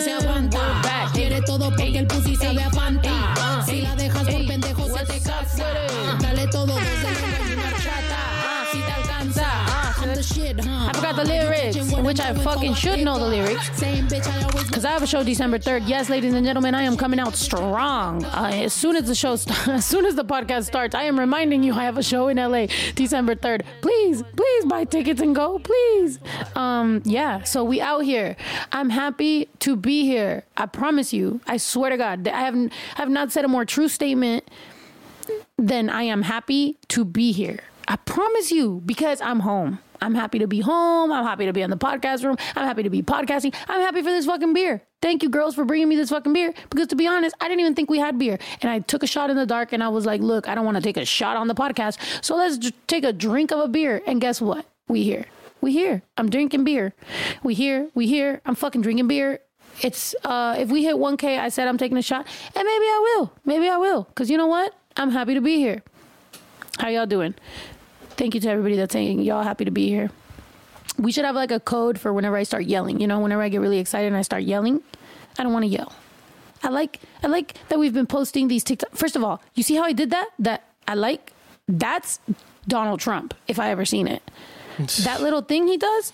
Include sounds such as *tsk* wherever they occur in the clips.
se. Quiere todo porque el pussy sabe a Fanta. Si la dejas por pendejo se te casa. Dale todo desde el marchata. Si te alcanza. I forgot the lyrics, which I fucking should know the lyrics. Because I have a show December 3rd. Yes, ladies and gentlemen, I am coming out strong. Uh, as soon as the show, *laughs* as soon as the podcast starts, I am reminding you I have a show in LA December 3rd. Please, please buy tickets and go, please. Um, yeah, so we out here. I'm happy to be here. I promise you. I swear to God, I have I have not said a more true statement than I am happy to be here. I promise you, because I'm home. I'm happy to be home. I'm happy to be in the podcast room. I'm happy to be podcasting. I'm happy for this fucking beer. Thank you, girls, for bringing me this fucking beer. Because to be honest, I didn't even think we had beer. And I took a shot in the dark and I was like, look, I don't want to take a shot on the podcast. So let's j- take a drink of a beer. And guess what? We here. We here. I'm drinking beer. We here. We here. I'm fucking drinking beer. It's uh if we hit 1K, I said I'm taking a shot. And maybe I will. Maybe I will. Because you know what? I'm happy to be here. How y'all doing? Thank you to everybody that's saying y'all happy to be here. We should have like a code for whenever I start yelling. You know, whenever I get really excited and I start yelling, I don't want to yell. I like I like that we've been posting these TikTok. First of all, you see how I did that? That I like. That's Donald Trump if I ever seen it. *laughs* that little thing he does.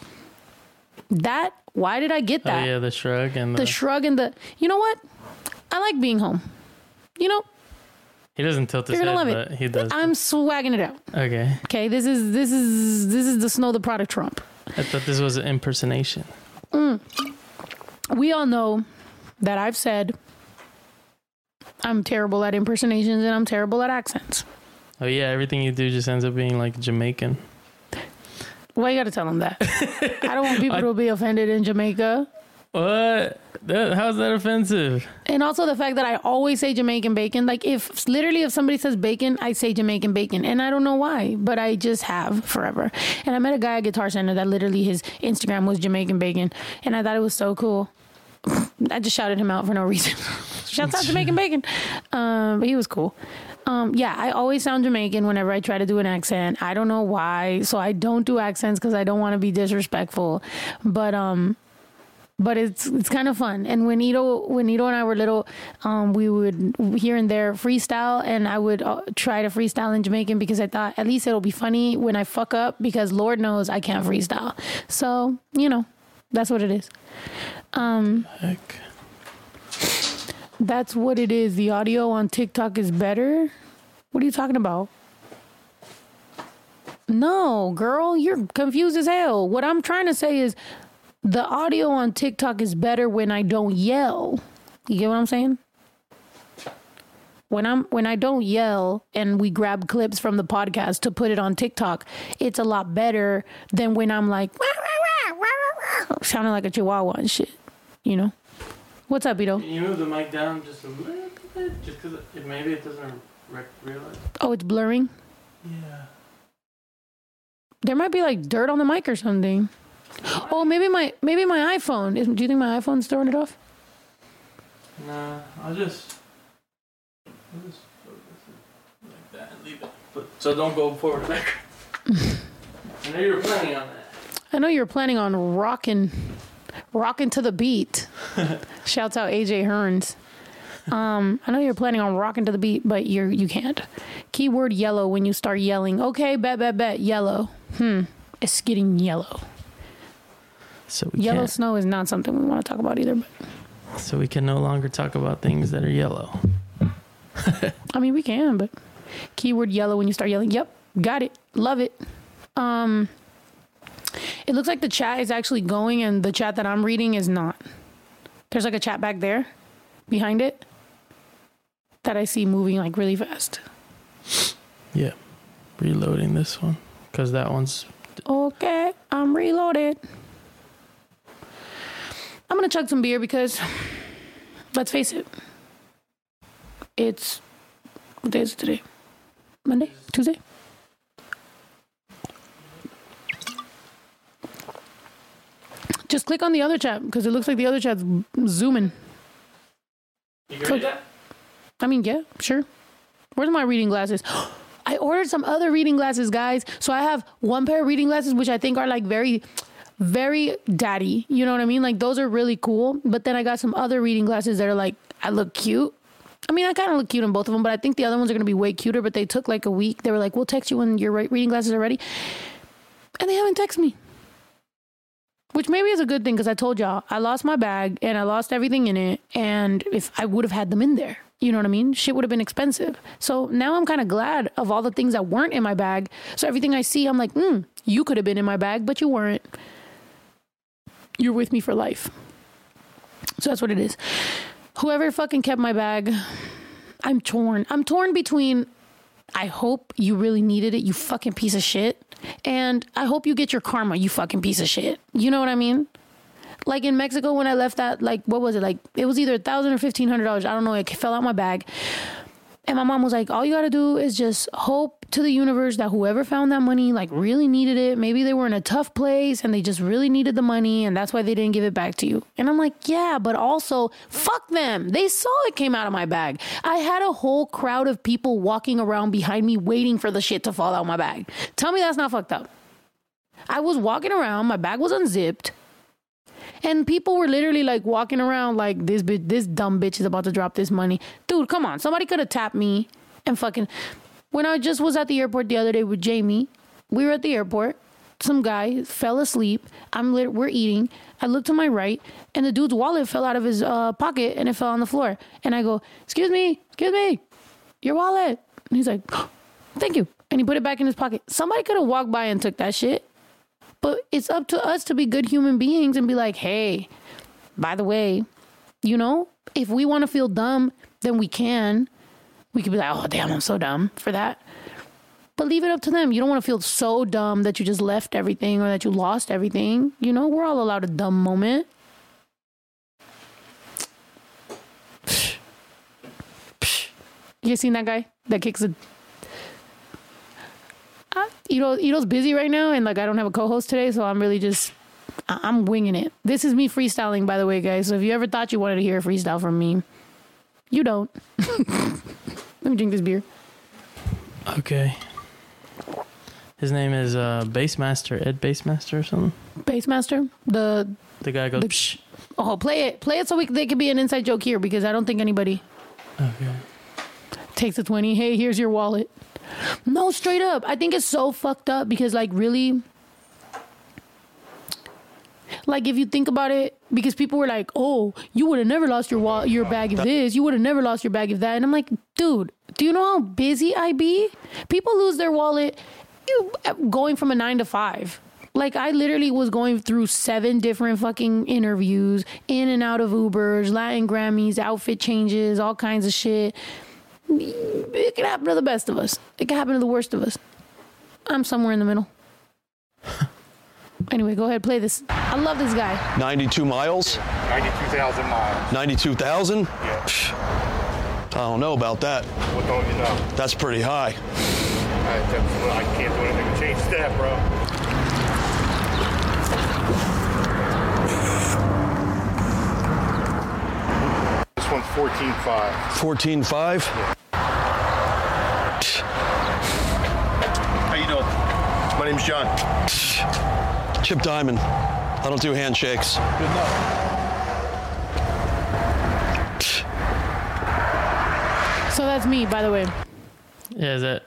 That why did I get Oh that? yeah, the shrug and the, The shrug and the. You know what? I like being home. You know, he doesn't tilt his you're gonna head, love but it. he does. I'm swagging it out. okay, Okay, this is this is this is the Snow Tha Product Trump. I thought this was an impersonation. Mm. We all know that I've said I'm terrible at impersonations and I'm terrible at accents. Oh yeah, everything you do just ends up being like Jamaican. Why you gotta tell them that? *laughs* I don't want people to be offended in Jamaica. What? That, how's that offensive? And also the fact that I always say Jamaican bacon. Like if literally if somebody says bacon, I say Jamaican bacon. And I don't know why, but I just have forever. And I met a guy at Guitar Center that literally his Instagram was Jamaican bacon. And I thought it was so cool. *laughs* I just shouted him out for no reason. *laughs* Shouts out Jamaican bacon. Um, but he was cool. Um, yeah, I always sound Jamaican whenever I try to do an accent. I don't know why. So I don't do accents because I don't want to be disrespectful. But um, but it's it's kind of fun. And when Ito when Ito and I were little, um, we would here and there freestyle, and I would uh, try to freestyle in Jamaican because I thought at least it'll be funny when I fuck up because Lord knows I can't freestyle. So you know, that's what it is. Um, Heck. that's what it is. The audio on TikTok is better. What are you talking about? No, girl, you're confused as hell. What I'm trying to say is the audio on TikTok is better when I don't yell. You get what I'm saying? When I'm when I don't yell and we grab clips from the podcast to put it on TikTok, it's a lot better than when I'm like sounding like a chihuahua and shit. You know? What's up, Ito? Can you move the mic down just a little bit, just because maybe it doesn't rec- realize? Oh, it's blurring. Yeah. There might be like dirt on the mic or something. Oh, maybe my maybe my iPhone. Is, do you think my iPhone's throwing it off? Nah, I'll just. I'll just like that and leave it. But, so don't go forward or back. *laughs* I know you were planning on that. I know you're planning on rocking, rocking to the beat. *laughs* Shouts out AJ Hearns. Um, I know you're planning on rocking to the beat, but you're you can't. Keyword yellow when you start yelling. Okay, bet bet bet yellow. Hmm, it's getting yellow. So we Yellow can't. snow is not something we want to talk about either. But So we can no longer talk about things that are yellow. *laughs* I mean, we can, but keyword yellow when you start yelling. Yep, got it. Love it. Um, it looks like the chat is actually going, and the chat that I'm reading is not. There's like a chat back there, behind it, that I see moving like really fast. Yeah. Reloading this one because that one's Okay, I'm reloaded. I'm gonna chug some beer because, let's face it, it's what day is it today? Monday, Tuesday. Just click on the other chat because it looks like the other chat's zooming. You read that? I mean, yeah, sure. Where's my reading glasses? *gasps* I ordered some other reading glasses, guys. So I have one pair of reading glasses, which I think are like very very daddy. You know what I mean? Like those are really cool. But then I got some other reading glasses that are like, I look cute. I mean, I kind of look cute in both of them, but I think the other ones are going to be way cuter. But they took like a week. They were like, we'll text you when your re- reading glasses are ready. And they haven't texted me. Which maybe is a good thing because I told y'all I lost my bag and I lost everything in it. And if I would have had them in there, you know what I mean? Shit would have been expensive. So now I'm kind of glad of all the things that weren't in my bag. So everything I see, I'm like, hmm, you could have been in my bag, but you weren't. You're with me for life. So that's what it is. Whoever fucking kept my bag, I'm torn. I'm torn between I hope you really needed it, you fucking piece of shit. And I hope you get your karma, you fucking piece of shit. You know what I mean? Like in Mexico when I left that, like, what was it? Like, it was either a thousand or fifteen hundred dollars. I don't know. It fell out my bag. And my mom was like, all you gotta do is just hope to the universe that whoever found that money, like, really needed it. Maybe they were in a tough place and they just really needed the money and that's why they didn't give it back to you. And I'm like, yeah, but also, fuck them. They saw it came out of my bag. I had a whole crowd of people walking around behind me waiting for the shit to fall out my bag. Tell me that's not fucked up. I was walking around, my bag was unzipped. And people were literally like walking around like this bitch, this dumb bitch is about to drop this money. Dude, come on. Somebody could have tapped me and fucking. When I just was at the airport the other day with Jamie, we were at the airport. Some guy fell asleep. I'm lit- we're eating. I look to my right, and the dude's wallet fell out of his uh, pocket and it fell on the floor. And I go, "Excuse me, excuse me, your wallet." And he's like, "Thank you," and he put it back in his pocket. Somebody could have walked by and took that shit. But it's up to us to be good human beings and be like, hey, by the way, you know, if we want to feel dumb, then we can. We could be like, oh, damn, I'm so dumb for that. But leave it up to them. You don't want to feel so dumb that you just left everything or that you lost everything. You know, we're all allowed a dumb moment. *sighs* You seen that guy that kicks a Ito, Ito's busy right now, and like I don't have a co-host today, so I'm really just I- I'm winging it. This is me freestyling, by the way, guys. So if you ever thought you wanted to hear a freestyle from me, you don't. *laughs* Let me drink this beer. Okay. His name is uh, Bassmaster, Ed Bassmaster or something. Bassmaster, the The guy goes, The- Psh. oh, play it, play it, so we they could be an inside joke here because I don't think anybody Okay. takes a twenty. Hey, here's your wallet. No, straight up. I think it's so fucked up because like really like if you think about it because people were like, "Oh, you would have never lost your wallet, your bag of this. You would have never lost your bag of that." And I'm like, "Dude, do you know how busy I be? People lose their wallet going from a 9 to 5." Like I literally was going through seven different fucking interviews, in and out of Ubers, Latin Grammys, outfit changes, all kinds of shit it can happen to the best of us. It can happen to the worst of us. I'm somewhere in the middle. anyway, go ahead, play this. I love this guy. 92 miles, 92,000 miles. 92,000. Yeah. I don't know about that. What don't you know? That's pretty high. I, that's I can't do anything to change that, bro. This one's 14.5. 14.5. How you doing? My name's John. Chip Diamond. I don't do handshakes. Good enough. So that's me, by the way. Yeah, is that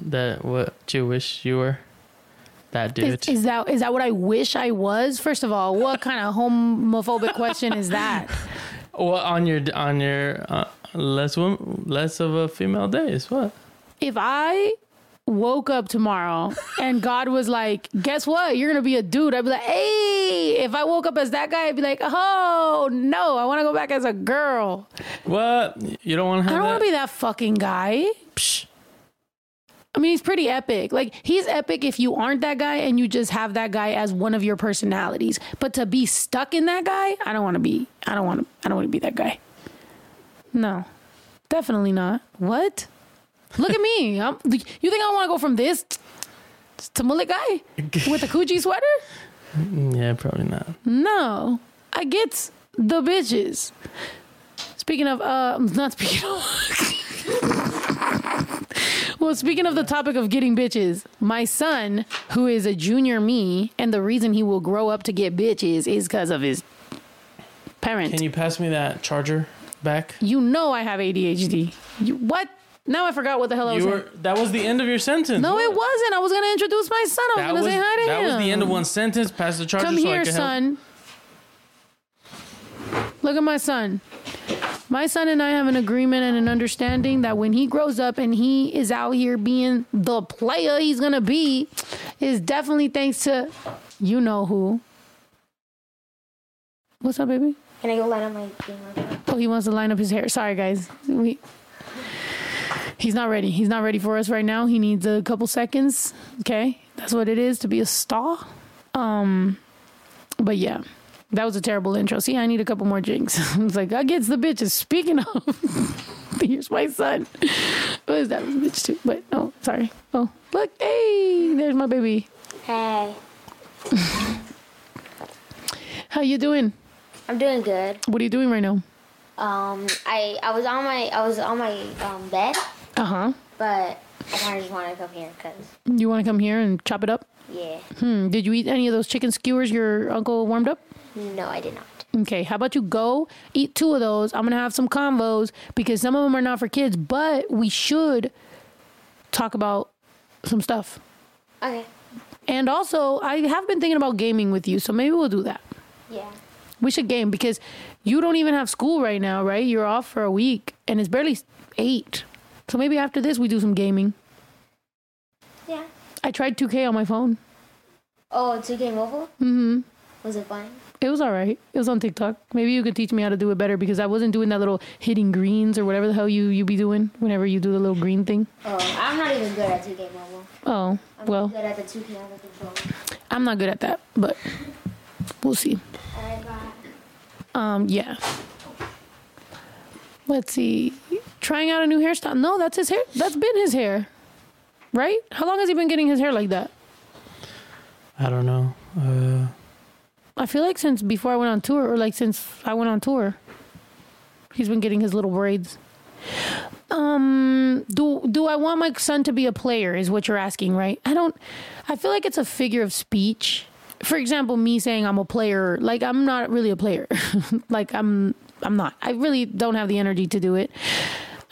that what you wish you were? That dude. is that is that what I wish I was? First of all, what kind of homophobic question is that? *laughs* Well, on your on your uh, less wom- less of a female days. What? If I woke up tomorrow and God was like, "Guess what? You're gonna be a dude," I'd be like, "Hey!" If I woke up as that guy, I'd be like, "Oh no, I want to go back as a girl." What? You don't want to I don't want to be that fucking guy. Psh. I mean, he's pretty epic. Like, he's epic if you aren't that guy and you just have that guy as one of your personalities. But to be stuck in that guy, I don't want to be. I don't want to. I don't want to be that guy. No, definitely not. What? Look at me. I'm, you think I want to go from this to mullet guy with a Coogi sweater? *laughs* Yeah, probably not. No, I get the bitches. Speaking of, uh, *laughs* not speaking of. *laughs* Well, speaking of the topic of getting bitches, my son, who is a junior me, and the reason he will grow up to get bitches is because of his parents. Can you pass me that charger back? You know I have ADHD. You, what? Now I forgot what the hell I was You saying. were that was the end of your sentence. No, it wasn't. I was gonna introduce my son. I was That gonna was say hi to that him. was the end of one sentence. Pass the charger Come so I here, can help. son. Look at my son. My son and I have an agreement and an understanding that when he grows up and he is out here being the player he's gonna be, is definitely thanks to you know who. What's up, baby? Can I go line up my thing real quick? Oh, he wants to line up his hair. Sorry, guys. We. He's not ready. He's not ready for us right now. He needs a couple seconds. Okay, that's what it is to be a star. Um, but yeah, that was a terrible intro. See, I need a couple more jinx. *laughs* I was like, I gets the bitches. Speaking of, *laughs* here's my son. What is that? Bitch too. But oh, sorry. Oh, look, hey, there's my baby. Hey, *laughs* How you doing? I'm doing good. What are you doing right now? Um, I I was on my I was on my um bed, Uh huh. but I kind of just want to come here because You want to come here and chop it up? yeah. Hmm. Did you eat any of those chicken skewers your uncle warmed up? No, I did not. Okay, how about you go eat two of those? I'm gonna have some convos because some of them are not for kids, but we should talk about some stuff. Okay. And also, I have been thinking about gaming with you, so maybe we'll do that. Yeah. We should game because you don't even have school right now, right? You're off for a week and it's barely eight. So maybe after this, we do some gaming. Yeah. I tried 2K on my phone. Oh, 2K Mobile. Mm-hmm. Was it fun? It was all right. It was on TikTok. Maybe you could teach me how to do it better because I wasn't doing that little hitting greens or whatever the hell you you be doing whenever you do the little green thing. Oh, I'm not even good at 2K Mobile. Oh, I'm well, good at the 2K on the controller. I'm not good at that, but we'll see. Alright, bye. Um, yeah. Let's see. Trying out a new hairstyle. No, that's his hair. That's been his hair. Right? How long has he been getting his hair like that? I don't know. Uh, I feel like since before I went on tour, or like since I went on tour, he's been getting his little braids. Um, do do I want my son to be a player? Is what you're asking, right? I don't. I feel like it's a figure of speech. For example, me saying I'm a player, like I'm not really a player. *laughs* like I'm, I'm not. I really don't have the energy to do it.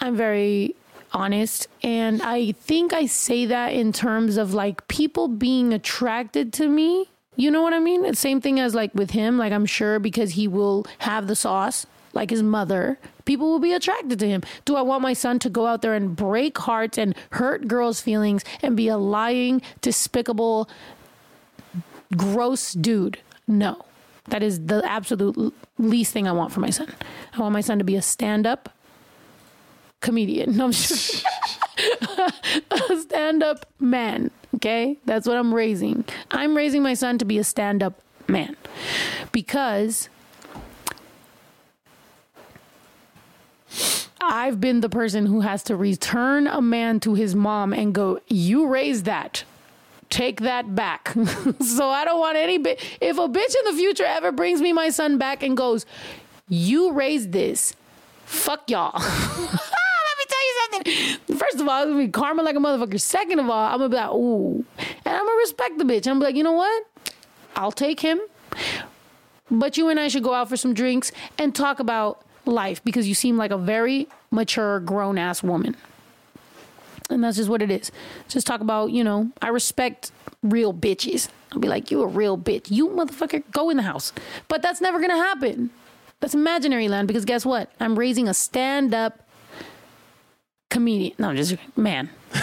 I'm very honest, and I think I say that in terms of like people being attracted to me. You know what I mean? It's same thing as like with him. Like I'm sure because he will have the sauce, like his mother, people will be attracted to him. Do I want my son to go out there and break hearts and hurt girls' feelings and be a lying, despicable, gross dude? No. That is the absolute least thing I want for my son. I want my son to be a stand up comedian. No, I'm *laughs* a stand up man. Okay? That's what I'm raising. I'm raising my son to be a stand up man because I've been the person who has to return a man to his mom and go, You raised that. Take that back. *laughs* so I don't want any bitch. If a bitch in the future ever brings me my son back and goes, You raised this, fuck y'all. *laughs* Let me tell you something. First of all, it's gonna be karma like a motherfucker. Second of all, I'm gonna be like, ooh. And I'm gonna respect the bitch. I'm gonna be like, you know what? I'll take him. But you and I should go out for some drinks and talk about life because you seem like a very mature, grown ass woman. And that's just what it is. Just talk about, you know, I respect real bitches. I'll be like, you a real bitch. You motherfucker, go in the house. But that's never gonna happen. That's imaginary land because guess what? I'm raising a stand up comedian. No, just man. *laughs*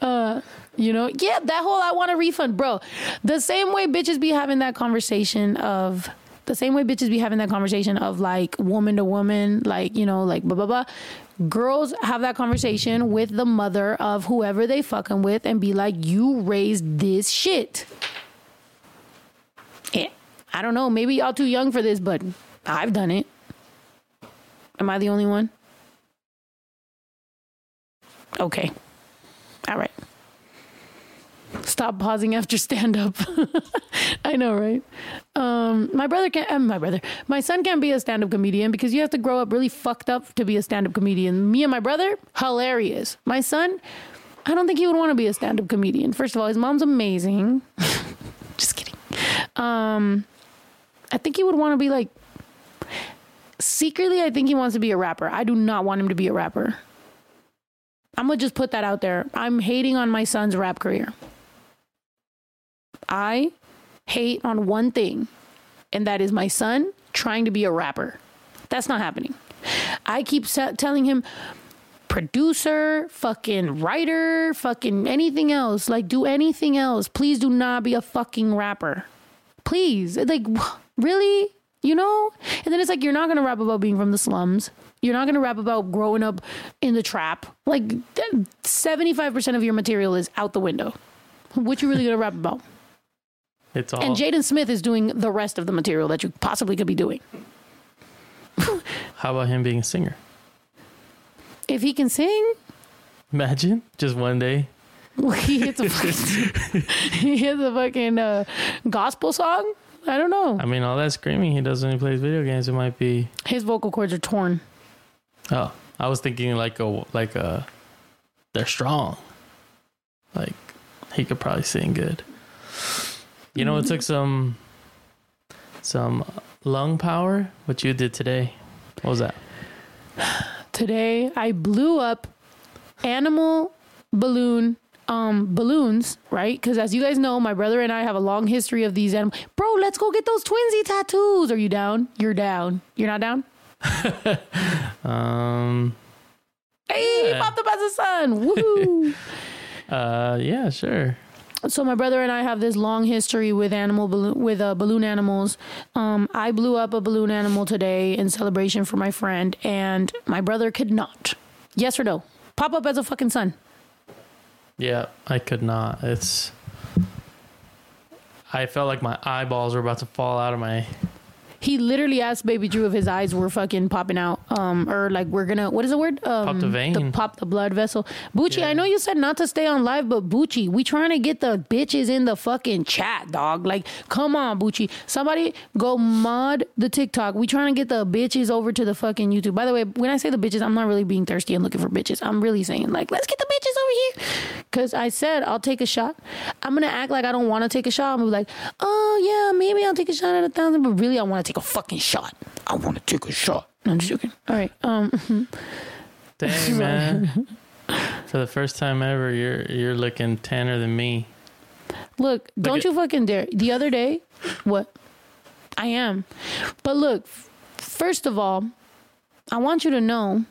uh, you know, yeah, that whole I want a refund, bro. The same way bitches be having that conversation of the same way bitches be having that conversation of like woman to woman, like, you know, like blah blah blah. Girls have that conversation with the mother of whoever they fucking with and be like, you raised this shit. Yeah. I don't know, maybe y'all too young for this, but I've done it. Am I the only one? Okay. All right. Stop pausing after stand up. *laughs* I know, right? Um, my brother can't. Uh, my brother, my son can't be a stand up comedian because you have to grow up really fucked up to be a stand up comedian. Me and my brother, hilarious. My son, I don't think he would want to be a stand up comedian. First of all, his mom's amazing. *laughs* Just kidding. Um, I think he would want to be like. Secretly, I think he wants to be a rapper. I do not want him to be a rapper. I'm gonna just put that out there. I'm hating on my son's rap career. I hate on one thing, and that is my son trying to be a rapper. That's not happening. I keep sa- telling him, producer, fucking writer, fucking anything else. Like, do anything else. Please do not be a fucking rapper. Please. Like, really? You know? And then it's like, you're not gonna rap about being from the slums. You're not gonna rap about growing up in the trap. Like, 75% of your material is out the window. What you really gonna rap about? It's all. And Jaden Smith is doing the rest of the material that you possibly could be doing. How about him being a singer? If he can sing, Imagine just one day. *laughs* he hits a fucking, *laughs* he hits a fucking uh, gospel song. I don't know. I mean, all that screaming he does when he plays video games, it might be. His vocal cords are torn. Oh, I was thinking like a like a. They're strong. Like he could probably sing good. You know, it took some some lung power. What you did today? What was that? Today I blew up animal balloon um balloons, right? Because as you guys know, my brother and I have a long history of these animals. Bro, let's go get those twinsy tattoos. Are you down? You're down. You're not down? *laughs* Um. Hey, Yeah. popped up as a son. Woohoo. *laughs* Uh. Yeah. Sure. So my brother and I have this long history with animal balloon with uh, balloon animals. Um, I blew up a balloon animal today in celebration for my friend, and my brother could not. Yes or no? Pop up as a fucking son. Yeah. I could not. It's. I felt like my eyeballs were about to fall out of my. He literally asked Baby Drew if his eyes were fucking popping out, um, or like we're gonna what is the word? Um, Pop the vein. pop the blood vessel. Bucci, Yeah. I know you said not to stay on live, but Bucci, we trying to get the bitches in the fucking chat, dog. Like, come on, Bucci. Somebody go mod the TikTok. We trying to get the bitches over to the fucking YouTube. By the way, when I say the bitches, I'm not really being thirsty and looking for bitches. I'm really saying like, let's get the bitches over here. Cause I said I'll take a shot. I'm gonna act like I don't want to take a shot. I'm gonna be like, oh yeah, maybe I'll take a shot at a thousand, but really I want to take a fucking shot. I want to take a shot. No, I'm just joking. All right. Um. *laughs* Dang man. For the first time ever, you're you're looking tanner than me. Look, don't at- you fucking dare. The other day, what? I am. But look, first of all, I want you to know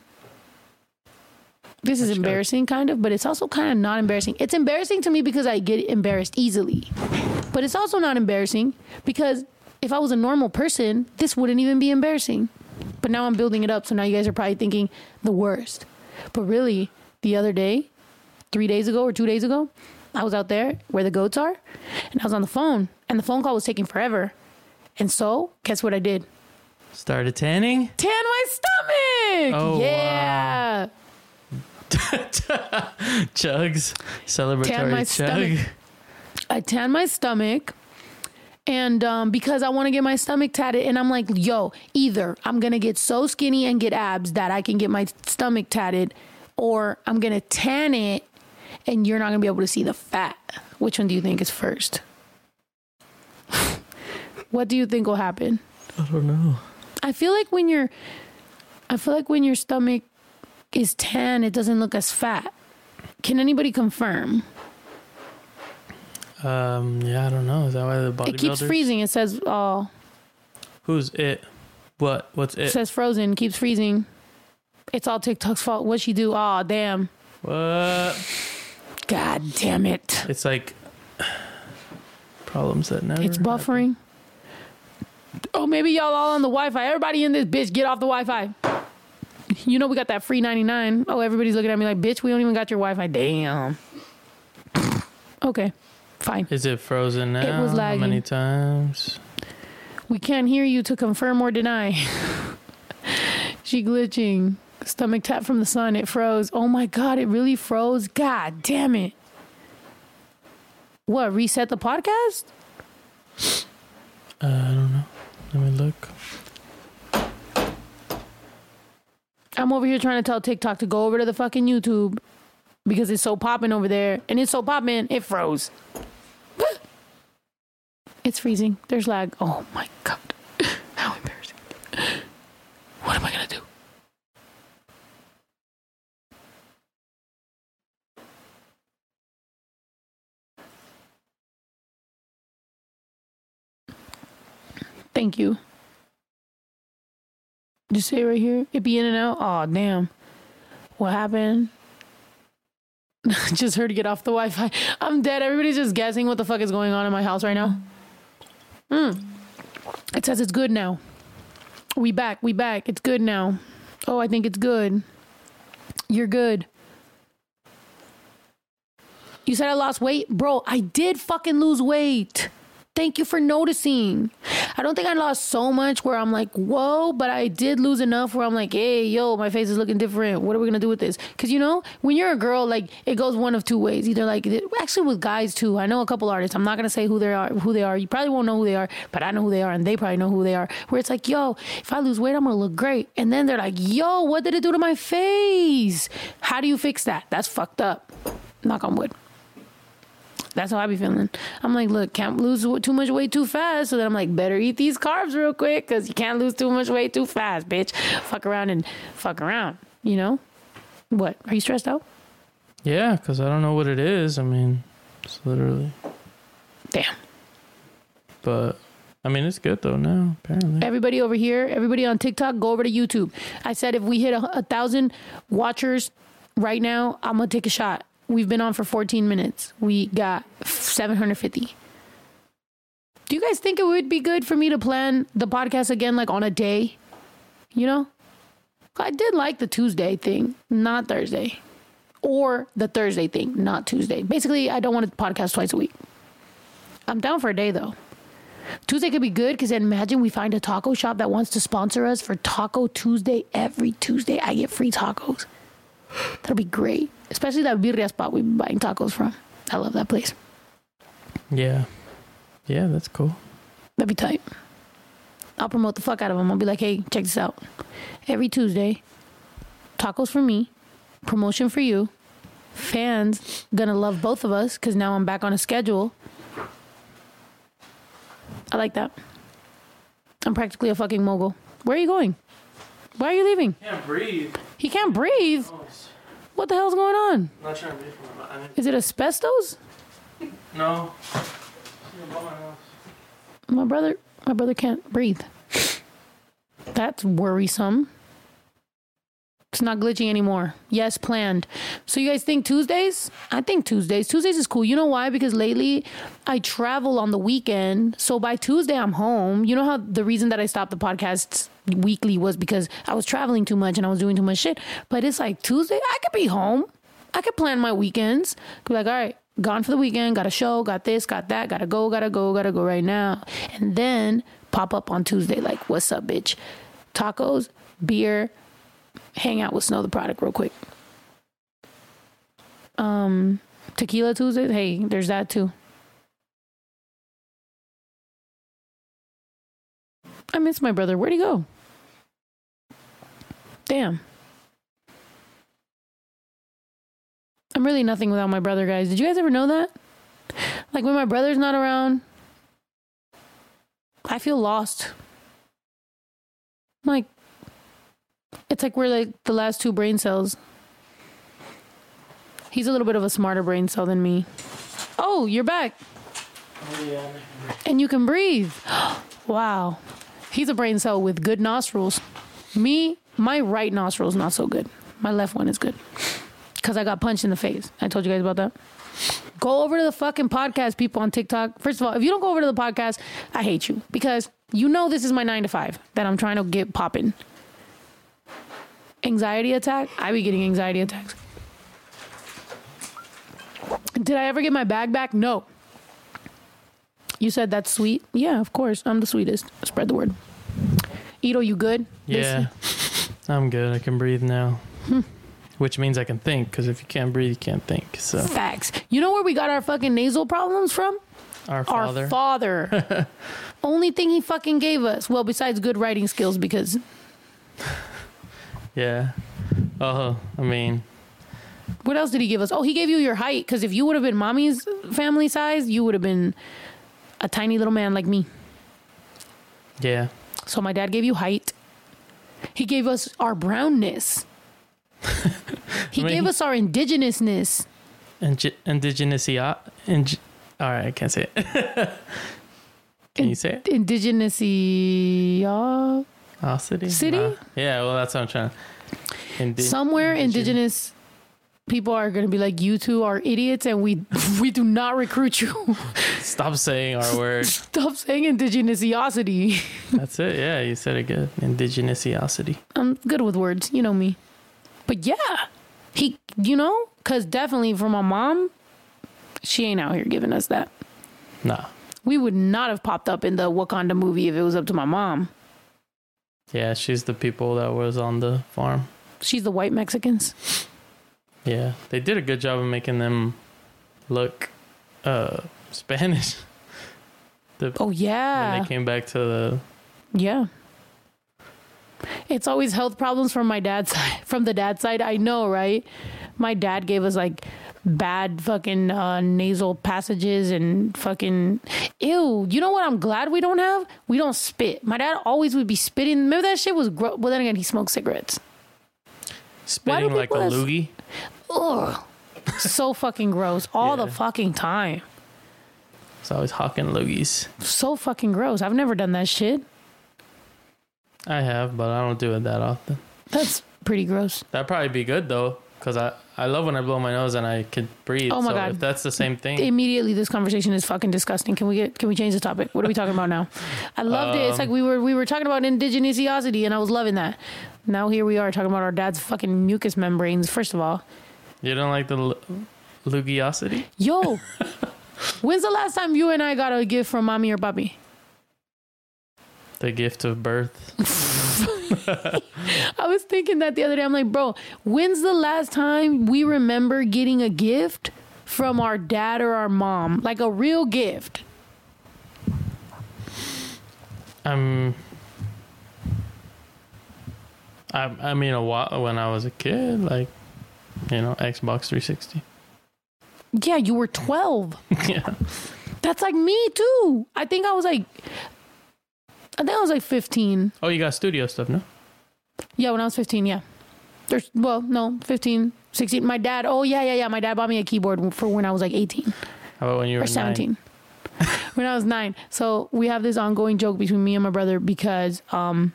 this is What you got? embarrassing, kind of, but it's also kind of not embarrassing. It's embarrassing to me because I get embarrassed easily. But it's also not embarrassing because if I was a normal person, this wouldn't even be embarrassing. But now I'm building it up, so now you guys are probably thinking the worst. But really, the other day, three days ago or two days ago, I was out there where the goats are, and I was on the phone, and the phone call was taking forever. And so, guess what I did? Started tanning. Tan my stomach. Oh, yeah. *laughs* Chugs. Celebratory Tan my chug. stomach. I tan my stomach. And um, because I want to get my stomach tatted, and I'm like, yo, either I'm gonna get so skinny and get abs that I can get my stomach tatted, or I'm gonna tan it and you're not gonna be able to see the fat. Which one do you think is first? *laughs* what do you think will happen? I don't know. I feel like when your I feel like when your stomach is tan, it doesn't look as fat. Can anybody confirm? Um. Yeah. I don't know. Is that why the bodybuilders? It keeps freezing. It says oh Who's it? What? What's it it? says frozen, keeps freezing. It's all TikTok's fault. What'd she do? Oh damn. What? God damn it. It's like *sighs* problems that never. It's happen. buffering. Oh, maybe y'all all on the Wi-Fi. Everybody in this bitch, get off the Wi-Fi. You know we got that free 99. Oh, everybody's looking at me like, bitch, we don't even got your Wi-Fi. Damn. *sniffs* Okay, fine. Is it frozen now? It was How lagging. many times? We can't hear you to confirm or deny. *laughs* she glitching. Stomach tap from the sun. It froze. Oh my god, it really froze. God damn it. What? Reset the podcast? Uh, I don't know. Let me look. I'm over here trying to tell TikTok to go over to the fucking YouTube because it's so popping over there, and it's so popping, it froze. *gasps* it's freezing. There's lag. Oh my god, *laughs* how embarrassing! *gasps* What am I gonna do? Thank you. Just say right here. It be in and out. Oh damn. What happened? *laughs* just heard to get off the Wi-Fi. I'm dead. Everybody's just guessing what the fuck is going on in my house right now. Hmm. It says it's good now. We back. We back. It's good now. Oh, I think it's good. You're good. You said I lost weight? Bro, I did fucking lose weight. Thank you for noticing. I don't think I lost so much where I'm like, whoa, but I did lose enough where I'm like, hey, yo, my face is looking different. What are we gonna do with this? Because you know, when you're a girl, like it goes one of two ways. Either like, actually with guys too. I know a couple artists. I'm not gonna say who they are. Who they are. You probably won't know who they are, but I know who they are, and they probably know who they are. Where it's like, yo, if I lose weight, I'm gonna look great. And then they're like, yo, what did it do to my face? How do you fix that? That's fucked up. Knock on wood. That's how I be feeling. I'm like, look, can't lose too much weight too fast. So then I'm like, better eat these carbs real quick because you can't lose too much weight too fast, bitch. Fuck around and fuck around, you know? What? Are you stressed out? Yeah, because I don't know what it is. I mean, it's literally. Damn. But I mean, it's good though now. Apparently, Everybody over here, everybody on TikTok, go over to YouTube. I said if we hit a, a thousand watchers right now, I'm gonna take a shot. We've been on for 14 minutes. We got 750. Do you guys think it would be good for me to plan the podcast again, like on a day? You know, I did like the Tuesday thing, not Thursday, or the Thursday thing, not Tuesday. Basically, I don't want to podcast twice a week. I'm down for a day though. Tuesday could be good because imagine we find a taco shop that wants to sponsor us for Taco Tuesday. Every Tuesday, I get free tacos. That'll be great. Especially that birria spot we've been buying tacos from. I love that place. yeah, yeah, that's cool. That'd be tight. I'll promote the fuck out of them. I'll be like, hey, check this out. Every Tuesday, tacos for me, promotion for you. Fans gonna love both of us because now I'm back on a schedule. I like that. I'm practically a fucking mogul. Where are you going? Why are you leaving? Can't breathe. He can't breathe. Oh, What the hell's going on? not trying to breathe from my mind. Is it asbestos? No. My brother, my brother can't breathe. That's worrisome. It's not glitchy anymore. Yes, planned. So you guys think Tuesdays? I think Tuesdays. Tuesdays is cool. You know why? Because lately I travel on the weekend. So by Tuesday I'm home. You know how the reason that I stopped the podcasts weekly was because I was traveling too much and I was doing too much shit. But it's like Tuesday, I could be home. I could plan my weekends. Be like, all right, gone for the weekend, got a show, got this, got that, gotta go, gotta go, gotta go right now. And then pop up on Tuesday, like, what's up, bitch? Tacos, beer, hang out with Snow Tha Product real quick. Um, Tequila Tuesday, hey, there's that too. I miss my brother. Where'd he go? Damn. I'm really nothing without my brother, guys. Did you guys ever know that? Like when my brother's not around, I feel lost. Like it's like we're like the last two brain cells. He's a little bit of a smarter brain cell than me. Oh, you're back. And you can breathe. *gasps* wow. He's a brain cell with good nostrils. Me, my right nostril's not so good. My left one is good. Because I got punched in the face. I told you guys about that. Go over to the fucking podcast, people on TikTok. First of all, if you don't go over to the podcast, I hate you. Because you know this is my nine to five that I'm trying to get popping. Anxiety attack? I be getting anxiety attacks. Did I ever get my bag back? No. You said that's sweet? Yeah, of course. I'm the sweetest. Spread the word. Ito, you good? Yeah, I'm good. I can breathe now. Hmm. which means I can think. Because if you can't breathe, you can't think. So Facts. You know where we got our fucking nasal problems from? our father. Our father. *laughs* Only thing he fucking gave us. Well, besides good writing skills, because yeah. Oh, I mean, what else did he give us? Oh, he gave you your height. Because if you would have been mommy's family size, you would have been a tiny little man like me. yeah. So my dad gave you height. He gave us our brownness. *laughs* he I mean, gave us our indigenousness. Indi- indigenous. Ing- all right, I can't say it. *laughs* can you say it? Indigenous. Oh, city. City? Nah. Yeah. Well, that's what I'm trying. Indi- somewhere indigen- indigenous people are going to be like, you two are idiots and we *laughs* we do not recruit you. *laughs* Stop saying our word. *laughs* Stop saying indigenousity. That's it. Yeah, you said it good. Indigenousity. I'm good with words. You know me. But yeah, he, you know, because definitely for my mom, she ain't out here giving us that. Nah. We would not have popped up in the Wakanda movie if it was up to my mom. Yeah, she's the people that was on the farm. She's the white Mexicans. Yeah, they did a good job of making them look uh Spanish. *laughs* The, Oh when yeah, they came back to the yeah. It's always health problems from my dad's *laughs* side. From the dad's side, I know, right? My dad gave us like bad fucking uh, nasal passages and fucking ew. You know what? I'm glad we don't have. We don't spit. My dad always would be spitting. Remember that shit was gross. Well, then again, he smoked cigarettes. spitting like a loogie. Ugh, so fucking gross all Yeah. the fucking time. It's always hawking loogies. So fucking gross. I've never done that shit. I have, but I don't do it that often. That's pretty gross. That'd probably be good though, because I I love when I blow my nose and I can breathe. Oh my so God. If that's the same thing, immediately this conversation is fucking disgusting. Can we get can we change the topic? What are we talking about now? I loved it. It's like um, we were we were talking about indigenousity and I was loving that. Now here we are talking about our dad's fucking mucous membranes. First of all, you don't like the l- loogiosity. yo, *laughs* when's the last time you and I got a gift from mommy or papi? The gift of birth. *laughs* I was thinking that the other day. I'm like, bro, when's the last time we remember getting a gift from our dad or our mom, like a real gift? I'm. I I mean a while when I was a kid, like you know Xbox 360. Yeah, you were 12. *laughs* yeah. That's like me too. I think I was like, I think I was like 15. Oh, you got studio stuff, no? Yeah, when I was 15, yeah. There's, well, no, 15, 16. My dad, oh, yeah, yeah, yeah. My dad bought me a keyboard for when I was like 18 How about when you were or nine? 17. *laughs* when I was nine. So we have this ongoing joke between me and my brother because um,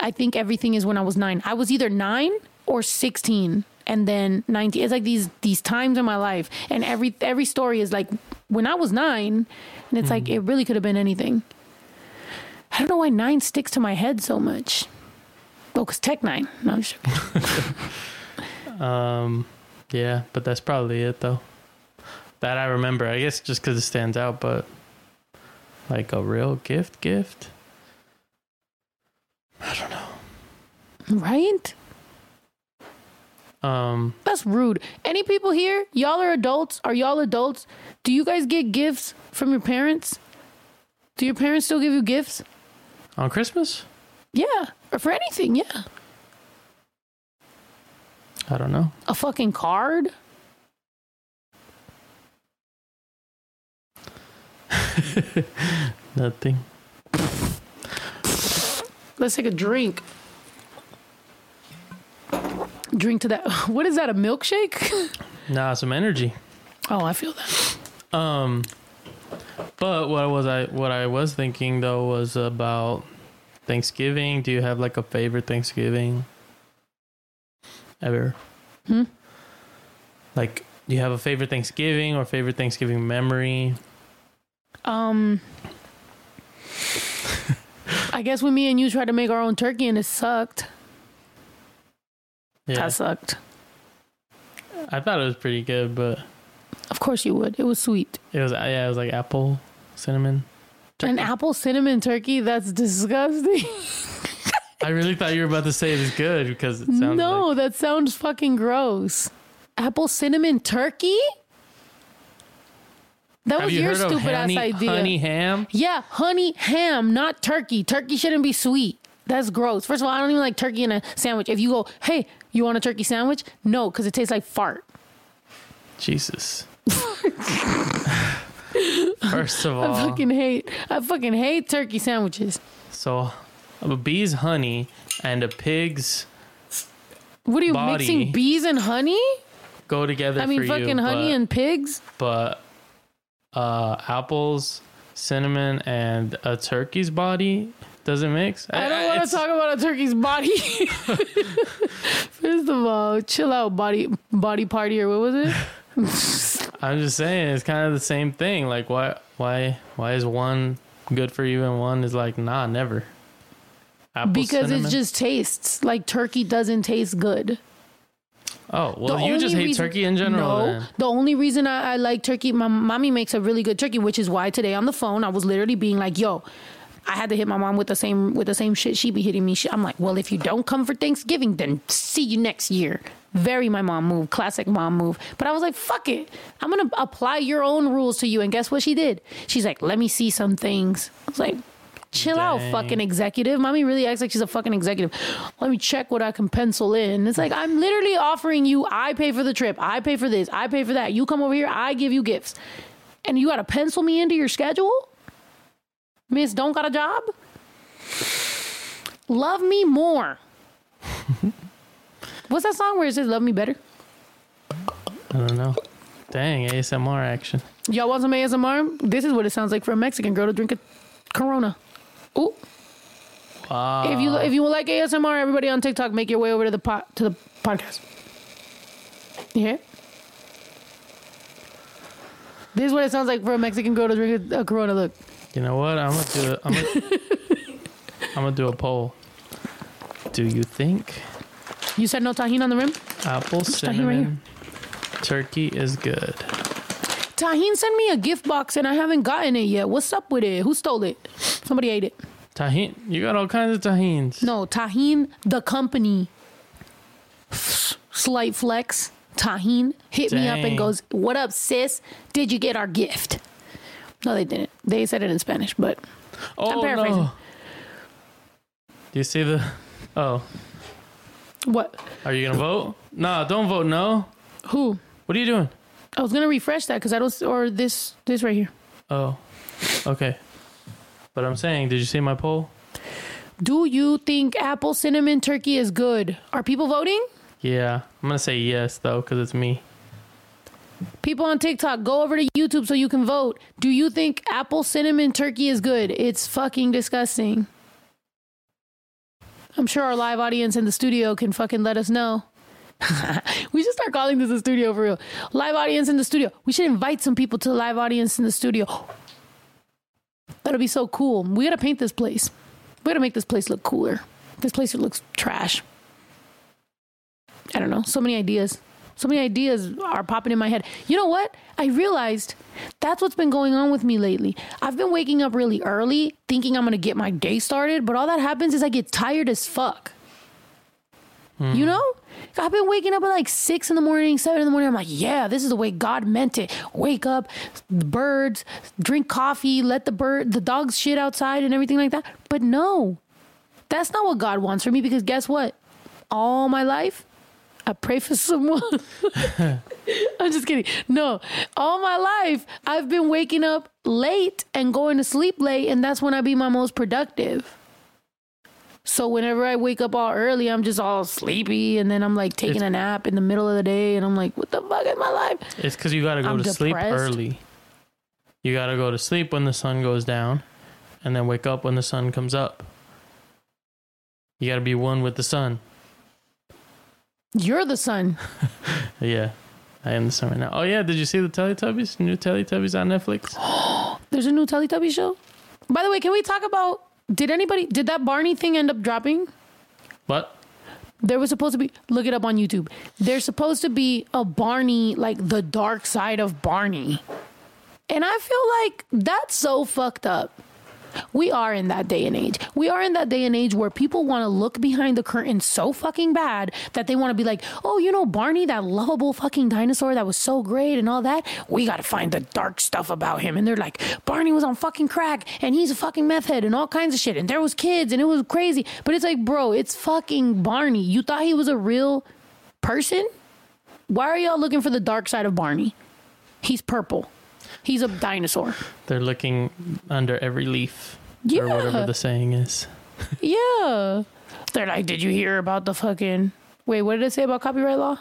I think everything is when I was nine. I was either nine or 16 and then 19. It's like these these times in my life. And every every story is like when I was nine. And it's like, it really could have been anything. I don't know why nine sticks to my head so much. Oh, because Tech Nine. No, I'm joking. *laughs* Um, yeah, but that's probably it though. That I remember. I guess just because it stands out, but like a real gift, gift. I don't know. Right? Um, That's rude. Any people here? Y'all are adults. Are y'all adults? Do you guys get gifts from your parents? Do your parents still give you gifts? On Christmas, Yeah. Or for anything, yeah. I don't know. A fucking card? *laughs* Nothing. Let's take a drink. Drink to that. *laughs* What is that? A milkshake? *laughs* Nah, some energy. Oh, I feel that. Um, but what was I? What I was thinking though was about Thanksgiving. Do you have like a favorite Thanksgiving ever? Hmm? Like, do you have a favorite Thanksgiving or favorite Thanksgiving memory? Um, I guess when me and you tried to make our own turkey and it sucked. Yeah, That sucked. I thought it was pretty good, but Of course you would. It was sweet. it was yeah, it was like apple, cinnamon. An apple cinnamon turkey? That's disgusting. I really thought you were about to say it was good because it sounds no, like that sounds fucking gross. Apple cinnamon turkey? That Have was you your stupid honey, ass idea. honey ham? Yeah, honey ham, not turkey. Turkey shouldn't be sweet. That's gross. First of all, I don't even like turkey in a sandwich. If you go, hey, you want a turkey sandwich? No, because it tastes like fart. Jesus. First of *laughs* all, I fucking hate. I fucking hate turkey sandwiches. so a bee's honey and a pig's What are you Body. mixing bees and honey? go together. I mean, fucking you, honey but, and pigs. but uh, apples, cinnamon, and a turkey's body doesn't mix. I don't want to talk about a turkey's body. *laughs* First of all, chill out, body body party or what was it? *laughs* I'm just saying it's kind of the same thing. Like why why why is one good for you and one is like nah never. Apple because cinnamon? it just tastes like turkey doesn't taste good. oh well The you just hate reason- turkey in general. No, then. the only reason I, I like turkey, my mommy makes a really good turkey, which is why today on the phone I was literally being like, "Yo." I had to hit my mom with the same with the same shit she be hitting me. She- I'm like, well, if you don't come for Thanksgiving, then see you next year. Very my mom move, classic mom move. But I was like, fuck it, I'm gonna apply your own rules to you. And guess what she did? She's like, let me see some things. I was like, chill out, fucking executive. Mommy really acts like she's a fucking executive. Let me check what I can pencil in. It's like I'm literally offering you. I pay for the trip. I pay for this. I pay for that. You come over here. I give you gifts, and you got to pencil me into your schedule. Miss, don't got a job. Love me more. *laughs* What's that song where it says "Love me better"? I don't know. Dang ASMR action. Y'all want some ASMR? This is what it sounds like for a Mexican girl to drink a Corona. Ooh. Wow. If you if you like ASMR, everybody on TikTok, make your way over to the pot to the podcast. You hear? it? This is what it sounds like for a Mexican girl to drink a, a Corona. Look, You know what? I'm gonna do. I'm gonna, I'm gonna do a poll. Do you think you said no Tajín on the rim. apple Tajín right cinnamon turkey is good? Tajín sent me a gift box and I haven't gotten it yet. What's up with it? Who stole it? Somebody ate it. Tajín, you got all kinds of Tajíns. No, Tajín, the company. Slight flex. Tajín hit me up Dang. and goes, "What up, sis? Did you get our gift?" No, they didn't. They said it in Spanish, but oh paraphrasing. no! Do you see the? Oh, what? are you gonna vote? No, don't vote. No. Who? What are you doing? I was gonna refresh that because I don't. Or this, this right here. Oh, okay. But I'm saying, did you see my poll? Do you think apple cinnamon turkey is good? Are people voting? Yeah, I'm gonna say yes though, because it's me. People on TikTok, go over to YouTube so you can vote. Do you think apple cinnamon turkey is good? It's fucking disgusting. I'm sure our live audience in the studio can fucking let us know. *laughs* we should start calling this a studio for real. Live audience in the studio. We should invite some people to the live audience in the studio. That'll be so cool. We gotta paint this place. We gotta make this place look cooler. This place looks trash. I don't know. So many ideas. So many ideas are popping in my head. You know what? I realized that's what's been going on with me lately. I've been waking up really early thinking I'm going to get my day started, but all that happens is I get tired as fuck. You hmm. know? I've been waking up at like six in the morning, seven in the morning. I'm like, yeah, this is the way God meant it. Wake up, the birds, drink coffee, let the bird, the dogs shit outside and everything like that. But no, that's not what God wants for me because guess what? All my life, I pray for someone. *laughs* I'm just kidding. No, all my life, I've been waking up late and going to sleep late, and that's when I be my most productive. So whenever I wake up all early, I'm just all sleepy, and then I'm like taking It's- a nap in the middle of the day, and I'm like, what the fuck is my life? It's because you gotta go I'm to sleep early. You gotta go to sleep when the sun goes down, and then wake up when the sun comes up. You gotta be one with the sun. You're the sun. *laughs* Yeah, I am the sun right now. Oh yeah, did you see the Teletubbies? New Teletubbies on Netflix. *gasps* There's a new Teletubby show. By the way, can we talk about? Did anybody? Did that Barney thing end up dropping? What? There was supposed to be look it up on YouTube. There's supposed to be a Barney, like the dark side of Barney. And I feel like that's so fucked up. We are in that day and age. We are in that day and age where people want to look behind the curtain so fucking bad that they want to be like, oh, you know, Barney, that lovable fucking dinosaur that was so great and all that. We got to find the dark stuff about him. And they're like, Barney was on fucking crack and he's a fucking meth head and all kinds of shit. And there was kids and it was crazy. But it's like, bro, it's fucking Barney. You thought he was a real person? Why are y'all looking for the dark side of Barney? He's purple. He's a dinosaur. They're looking under every leaf. Yeah. Or whatever the saying is. Yeah. *laughs* They're like, did you hear about the fucking. Wait, what did it say about copyright law?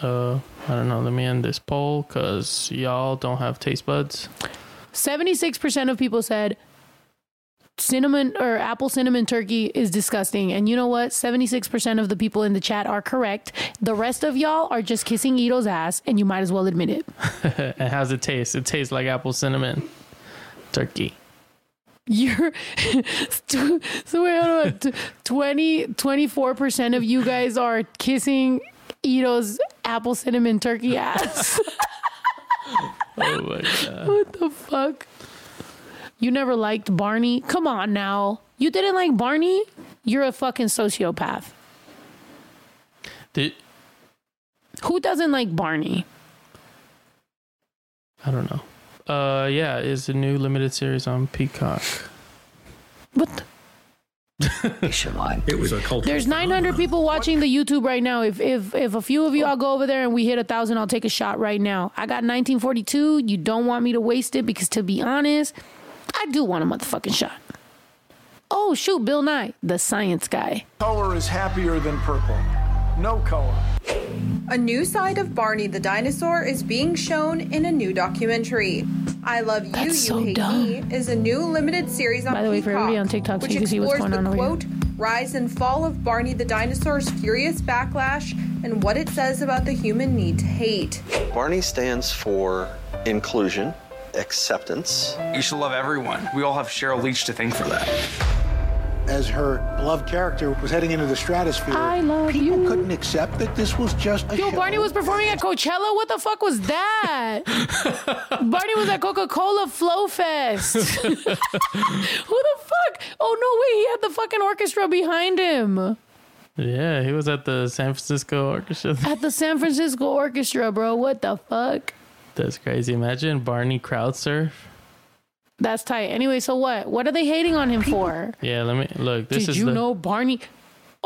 Uh, I don't know. Let me end this poll because y'all don't have taste buds. 76% of people said cinnamon or apple cinnamon turkey is disgusting. And you know what? 76% of the people in the chat are correct. The rest of y'all are just kissing Ito's ass, and you might as well admit it. *laughs* and how's it taste? It tastes like apple cinnamon turkey. You're *laughs* so wait, hold on. 20 24% of you guys are kissing Ito's apple cinnamon turkey ass. *laughs* Oh my god. what the fuck? You never liked Barney? Come on now. You didn't like Barney? You're a fucking sociopath. Did Who doesn't like Barney? I don't know. Uh, yeah, it's a new limited series on Peacock. What? the- It was a cult. There's 900 people watching the YouTube right now. If if if a few of you all go over there and we hit a thousand, I'll take a shot right now. I got 1942. You don't want me to waste it because, to be honest, I do want a motherfucking shot. Oh shoot, Bill Nye, the science guy. Color is happier than purple. No color. A new side of Barney the dinosaur is being shown in a new documentary. I Love You, That's You so Hate dumb. Me is a new limited series on By the way, for Peacock, everybody on TikTok, so which you can see what's explores going the on over here. quote, rise and fall of Barney the dinosaur's furious backlash and what it says about the human need to hate. Barney stands for inclusion, acceptance, You should love everyone. We all have Sheryl Leach to thank for that. As her beloved character was heading into the stratosphere, I love people you. couldn't accept that this was just a Yo, show. Barney was performing at Coachella. What the fuck was that? *laughs* Barney was at Coca Cola Flow Fest. *laughs* Who the fuck? Oh no, wait, he had the fucking orchestra behind him Yeah, he was at the San Francisco Orchestra. at the San Francisco Orchestra, bro. What the fuck? That's crazy. Imagine Barney crowd surf. That's tight. Anyway, so what? What are they hating on him for? Yeah, let me look. This Did is you the, know Barney?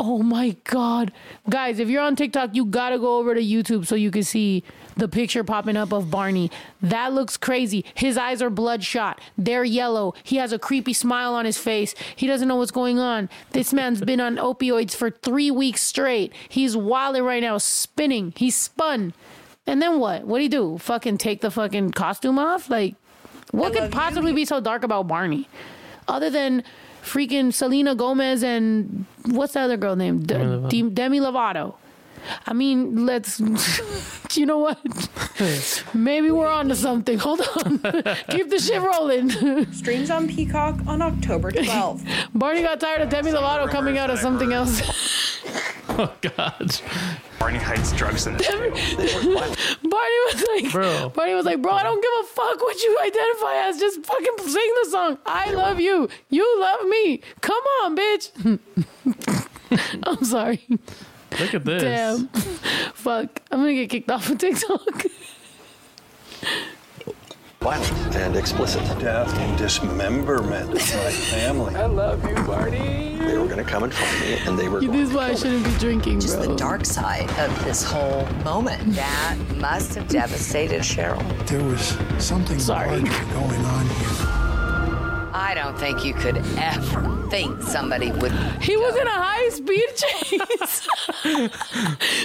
Oh my god, guys! If you're on TikTok, you gotta go over to YouTube so you can see the picture popping up of Barney. That looks crazy. His eyes are bloodshot. They're yellow. He has a creepy smile on his face. He doesn't know what's going on. This man's been on opioids for three weeks straight. He's wilding right now, spinning. He's spun. And then what? What do you do? Fucking take the fucking costume off? Like, what could possibly be so dark about Barney? Other than freaking Selena Gomez and what's the other girl name? De- Lovato. Demi, Demi Lovato. I mean, let's. *laughs* you know what? *laughs* Maybe we're on to something. Hold on. *laughs* Keep the shit rolling. Streams on Peacock on October 12th. Barney got tired of Demi Lovato coming out of something else. Oh God, Barney hides drugs in his jail. Barney was like, Bro. Barney was like, bro, I don't give a fuck what you identify as. Just fucking sing the song. I love you. You love me. Come on, bitch. I'm sorry. Look at this. Damn. *laughs* Fuck. I'm gonna get kicked off of TikTok. *laughs* violent, and explicit. Death and dismemberment of my family. I love you, Barney. They were going to come and find me, and they were This is why I shouldn't be drinking, Just bro. the dark side of this whole moment. That must have devastated Cheryl. There was something Sorry. larger going on here. I don't think you could ever think somebody would. He was in a high speed chase. *laughs*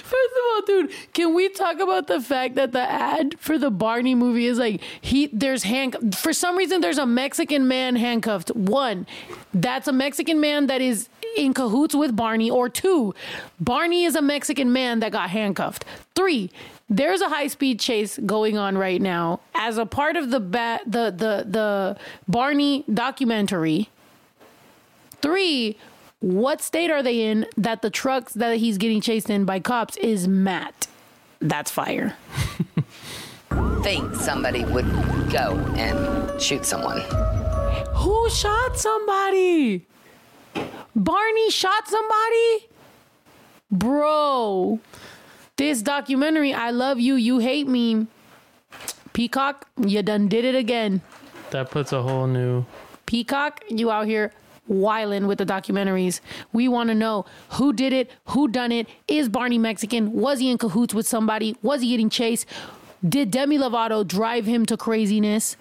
First of all, dude, can we talk about the fact that the ad for the Barney movie is like he there's hand for some reason there's a Mexican man handcuffed. One, that's a Mexican man that is in cahoots with Barney, or two, Barney is a Mexican man that got handcuffed. Three, there's a high speed chase going on right now as a part of the ba- the the the Barney documentary. Three, what state are they in that the trucks that he's getting chased in by cops is Matt? That's fire. *laughs* Think somebody would go and shoot someone. Who shot somebody? Barney shot somebody? Bro, this documentary, I love you, you hate me. Peacock, you done did it again. That puts a whole new. Peacock, you out here whiling with the documentaries. We want to know who did it, who done it. Is Barney Mexican? Was he in cahoots with somebody? Was he getting chased? Did Demi Lovato drive him to craziness?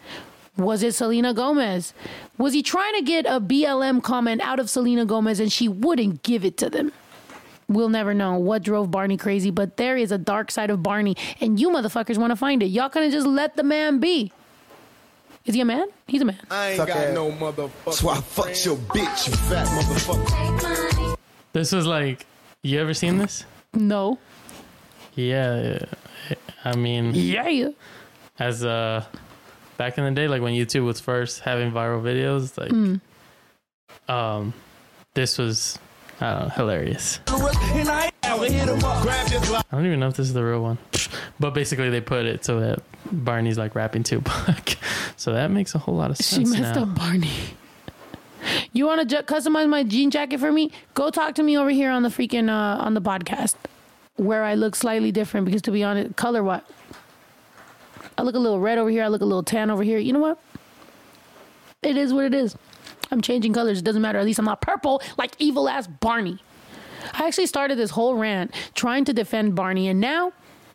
Was it Selena Gomez? Was he trying to get a BLM comment out of Selena Gomez and she wouldn't give it to them? We'll never know what drove Barney crazy, but there is a dark side of Barney, and you motherfuckers want to find it. Y'all gonna just let the man be. Is he a man? He's a man. I ain't got no motherfucker. So I fucked your bitch, you fat motherfucker. This was like, you ever seen this? No. Yeah, I mean, Yeah. as uh, back in the day, like when YouTube was first having viral videos, like, Mm. um, this was, I don't know, hilarious. I I don't even know if this is the real one, but basically they put it so that Barney's like rapping Tupac, *laughs* so that makes a whole lot of sense. She messed now. up Barney. You want to ju- customize my jean jacket for me? Go talk to me over here on the freaking uh, on the podcast, where I look slightly different. Because to be honest, color what? I look a little red over here. I look a little tan over here. You know what? It is what it is. I'm changing colors. It doesn't matter. At least I'm not purple like evil ass Barney. I actually started this whole rant trying to defend Barney, and now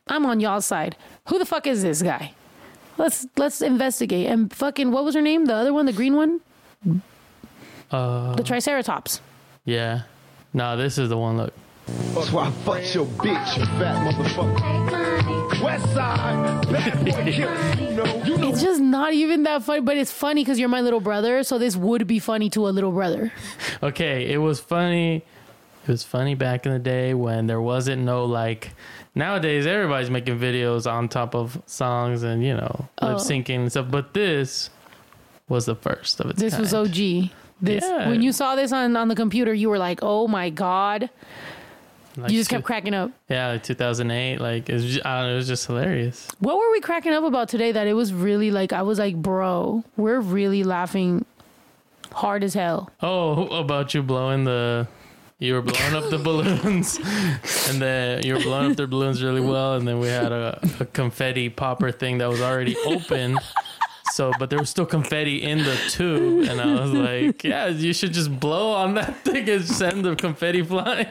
I'm on y'all's side. Who the fuck is this guy? Let's let's investigate. And fucking what was her name? The other one, the green one, Uh, the Triceratops. yeah, no, this is the one. Look, So I fucked your bitch, you fat motherfucker. West side, bad boy killer. You know, you know. It's just not even that funny, but it's funny because you're my little brother, so this would be funny to a little brother. okay, it was funny. It was funny back in the day when there wasn't no like. Nowadays, everybody's making videos on top of songs and you know Oh. lip syncing and stuff. But this was the first of its This kind. was OG. This Yeah. when you saw this on on the computer, you were like, "Oh my god!" Like you just two- kept cracking up. Yeah, like 2008. Like it was, just, I don't know, it was just hilarious. What were we cracking up about today? That it was really like I was like, "Bro, we're really laughing hard as hell." Oh, about you blowing the. You were blowing up the *laughs* balloons, and then you were blowing up the balloons really well, and then we had a, a confetti popper thing that was already open. So, but there was still confetti in the tube, and I was like, "Yeah, you should just blow on that *laughs* thing and send the confetti flying."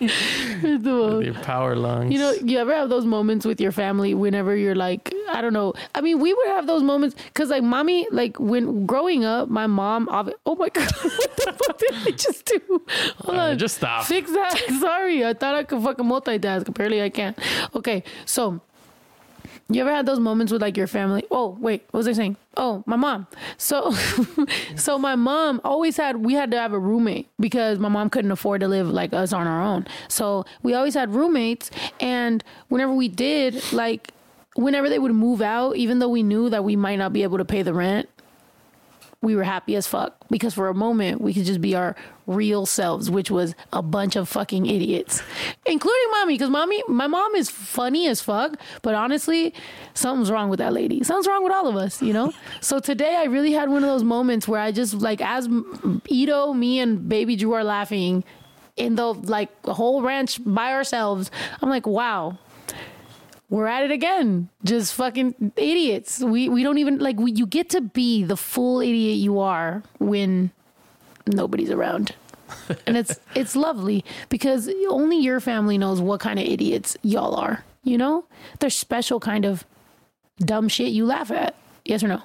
Your power lungs. You know, you ever have those moments with your family whenever you're like, I don't know. I mean, we would have those moments because, like, mommy, like, when growing up, my mom, oh my *laughs* God, what the fuck did I just do? Hold Uh, on. just stop. Fix that. *laughs* Sorry. I thought I could fucking multitask. Apparently, I can't. Okay. So, you ever had those moments with like your family? Oh, wait, what was I saying? Oh, my mom. So, *laughs* so my mom always had, we had to have a roommate because my mom couldn't afford to live like us on our own. So we always had roommates. And whenever we did, like, whenever they would move out, even though we knew that we might not be able to pay the rent, we were happy as fuck because for a moment we could just be our real selves, which was a bunch of fucking idiots, including mommy. Because mommy, my mom is funny as fuck, but honestly, something's wrong with that lady. Something's wrong with all of us, you know. *laughs* so today I really had one of those moments where I just like, as Ito, me, and Baby Drew are laughing in the like whole ranch by ourselves. I'm like, wow we're at it again. Just fucking idiots. We we don't even like we, you get to be the full idiot you are when nobody's around. *laughs* and it's it's lovely because only your family knows what kind of idiots y'all are. You know? There's special kind of dumb shit you laugh at. Yes or no?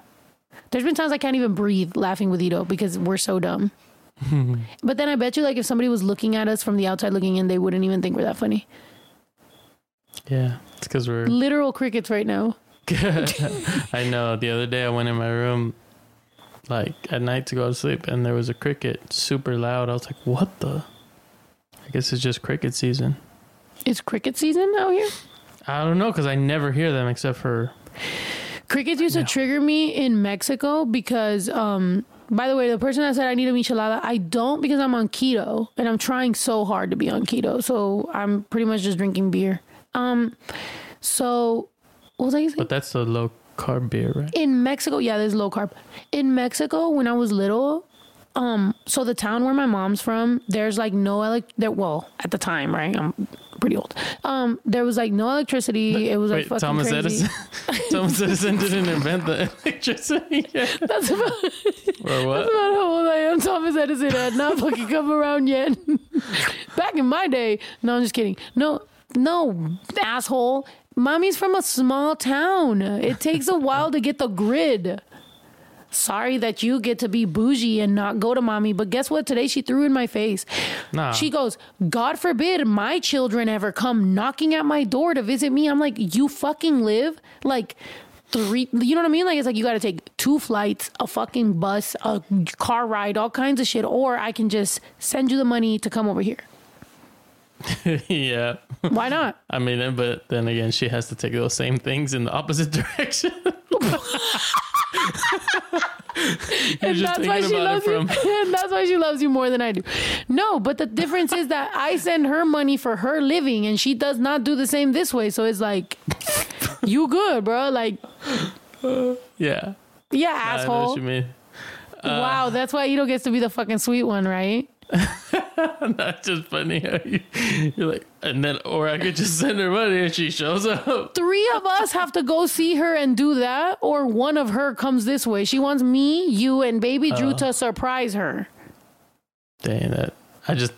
There's been times I can't even breathe laughing with Ito because we're so dumb. *laughs* But then I bet you like if somebody was looking at us from the outside looking in, they wouldn't even think we're that funny. Yeah, it's because we're Literal crickets right now. *laughs* I know. The other day I went in my room, like at night to go to sleep, and there was a cricket super loud. I was like, "What the?" I guess it's just cricket season. It's cricket season out here. I don't know because I never hear them except for Crickets used to trigger me in Mexico because, um, by the way, the person that said I need a michelada, I don't because I'm on keto and I'm trying so hard to be on keto. So I'm pretty much just drinking beer. Um, so what was I saying? But that's a low carb beer, right? in Mexico, yeah, there's low carb. In Mexico, when I was little, um, so the town where my mom's from, there's like no elec. There, well, at the time, right? I'm pretty old. Um, there was like no electricity. It was like Wait, fucking Thomas crazy. Edison. *laughs* Thomas Edison didn't invent the electricity yet. That's about, *laughs* Or what? that's about how old I am. Thomas Edison had not fucking come around yet. *laughs* Back in my day, no, I'm just kidding. No, no, asshole. Mommy's from a small town. It takes a while to get the grid. Sorry that you get to be bougie and not go to mommy, but guess what? Today she threw in my face. Nah. She goes, God forbid my children ever come knocking at my door to visit me. I'm like, you fucking live like three, you know what I mean? Like, it's like you got to take two flights, a fucking bus, a car ride, all kinds of shit, or I can just send you the money to come over here. *laughs* yeah. Why not? I mean, but then again, she has to take those same things in the opposite *laughs* direction. *laughs* And that's why she loves you. and that's why she loves you more than I do. No, but the difference is that I send her money for her living, and she does not do the same this way. So it's like, you good, bro? Like, Yeah. yeah, I know asshole. what you mean. Uh, wow, that's why Ito gets to be the fucking sweet one, right? *laughs* That's just funny how you, you're like, and then, or I could just send her money and she shows up. Three of us have to go see her and do that, or one of her comes this way. She wants me, you, and baby Drew Oh. to surprise her. Dang that! I just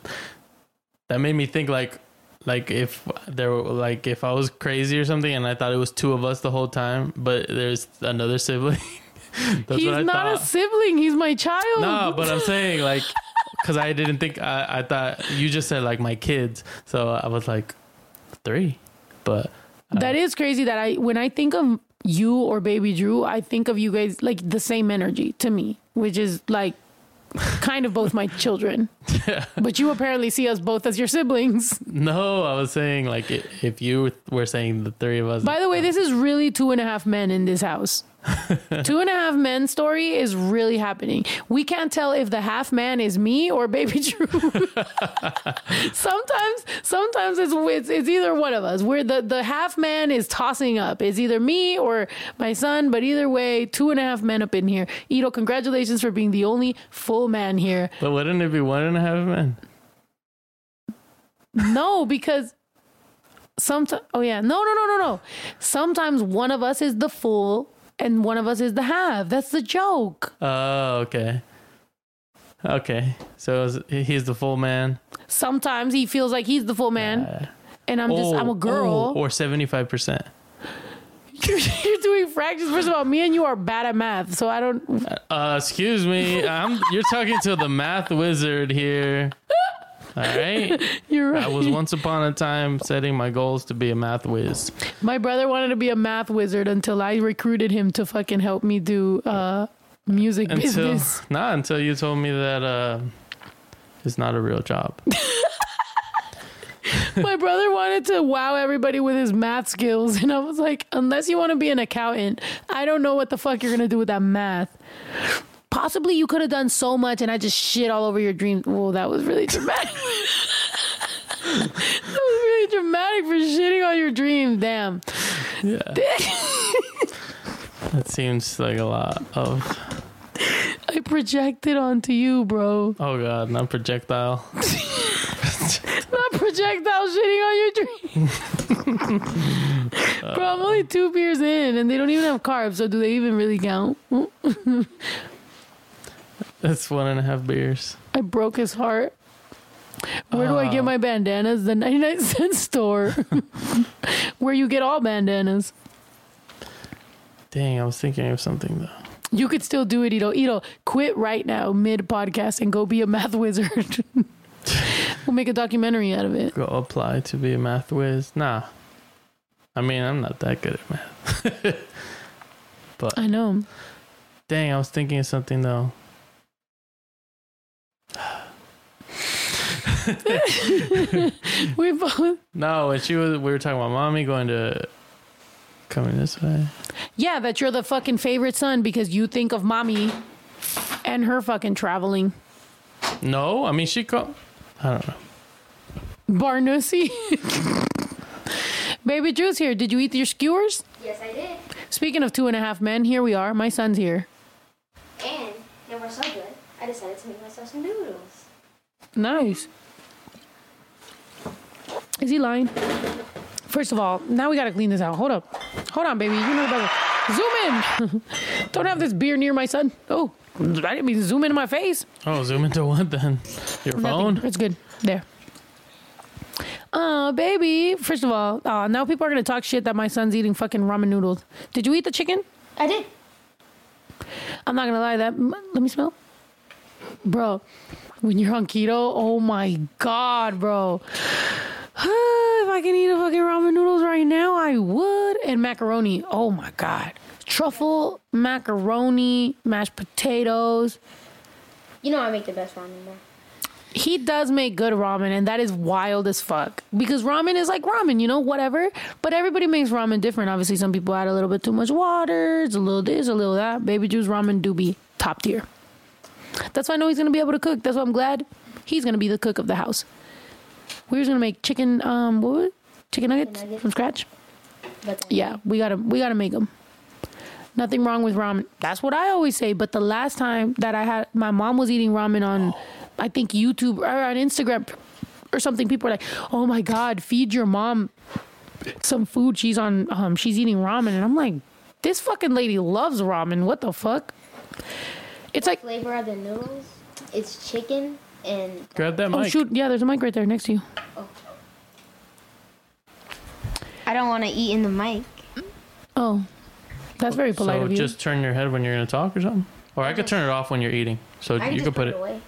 that made me think like like if there were like if I was crazy or something and I thought it was two of us the whole time, but there's another sibling. *laughs* That's He's what I not a sibling. He's my child. No, but I'm saying like *laughs* because I didn't think I, I thought you just said like my kids, so I was like three, but uh, That is crazy that I when I think of you or baby Drew, I think of you guys like the same energy to me, which is like kind of both my *laughs* children. But you apparently see us both as your siblings. no, I was saying like if you were saying the three of us. By the way, this is really two and a half men in this house. *laughs* two and a half men story is really happening. We can't tell if the half man is me or baby Drew. *laughs* sometimes, sometimes it's, it's it's either one of us. Where the the half man is tossing up. It's either me or my son. But either way, two and a half men up in here. Ito, congratulations for being the only full man here. but wouldn't it be one and a half men? No, because sometimes. Oh yeah, no, no, no, no, no. Sometimes one of us is the full and one of us is the half. That's the joke. Oh, okay. Okay, so is- he's the full man. Sometimes he feels like he's the full man, and I'm just I'm a girl. oh, or seventy five percent. you're, *laughs* you're doing fractions. First of all, me and you are bad at math, so I don't. Uh, excuse me, I'm, you're talking to the math wizard here. *laughs* All right, *laughs* You're right. I was once upon a time setting my goals to be a math whiz. My brother wanted to be a math wizard until I recruited him to fucking help me do uh, music Until business. *laughs* not until you told me that uh, it's not a real job. *laughs* My brother wanted to wow everybody with his math skills, and I was like, unless you want to be an accountant, I don't know what the fuck you're gonna do with that math. Possibly you could have done so much, and I just shit all over your dreams. Whoa, that was really dramatic. *laughs* that was really dramatic for shitting on your dreams. Damn. Yeah, that seems like a lot of. *laughs* I projected onto you, bro. Oh god, not projectile. *laughs* Not projectile shitting on your dreams. bro, I'm only two beers in, and they don't even have carbs, so do they even really count? That's one and a half beers. I broke his heart. Where do I get Oh. my bandanas? The 99 *laughs* cent store. *laughs* Where you get all bandanas. Dang, I was thinking of something though. You could still do it, Ito. Ito, quit right now, mid podcast, and go be a math wizard. *laughs* we'll make a documentary out of it. Go apply to be a math whiz. Nah, I mean I'm not that good at math. but I know. dang, I was thinking of something though. *laughs* We both. No, when she was, we were talking about mommy going to coming this way. Yeah, that you're the fucking favorite son because you think of mommy and her fucking traveling. No, I mean she called. I don't know. Barnussy. *laughs* Baby Drew's here. Did you eat your skewers? Yes, I did. Speaking of two and a half men, here we are. My son's here. And they were so good, I decided to make myself some noodles. Nice. Is he lying? First of all, now we gotta clean this out. Hold up. Hold on, baby. You know better. Zoom in. *laughs* Don't have this beer near my son. Oh, I didn't mean to zoom into my face. Oh, zoom into what then? Your phone? Nothing. It's good. There. Uh, baby. First of all, uh, now people are gonna talk shit that my son's eating fucking ramen noodles. Did you eat the chicken? I did. I'm not gonna lie. That let me smell, bro. When you're on keto, oh my god, bro. If I can eat a fucking ramen noodles right now, I would. And macaroni. Oh my god. Truffle, macaroni, mashed potatoes. You know I make the best ramen though. He does make good ramen, and that is wild as fuck. Because ramen is like ramen, you know, whatever. But everybody makes ramen different. Obviously, some people add a little bit too much water. It's a little this, a little that. Baby Juice ramen do be top tier. That's why I know he's gonna be able to cook. That's why I'm glad he's gonna be the cook of the house. We were gonna make chicken, um, what was it? Chicken nuggets from scratch. Yeah, we gotta we gotta make them. Nothing wrong with ramen. That's what I always say. But the last time that I had, my mom was eating ramen on, I think YouTube or on Instagram or something. People were like, "Oh my God, feed your mom some food. She's on, um, she's eating ramen." And I'm like, this fucking lady loves ramen. What the fuck? It's like flavor of the noodles. It's chicken and Grab that oh, mic. Oh shoot! Yeah, there's a mic right there next to you. Oh. I don't want to eat in the mic. Oh, that's very polite so of you. just turn your head when you're gonna talk or something. Or I could turn it off when you're eating. So I can you could put it it. away.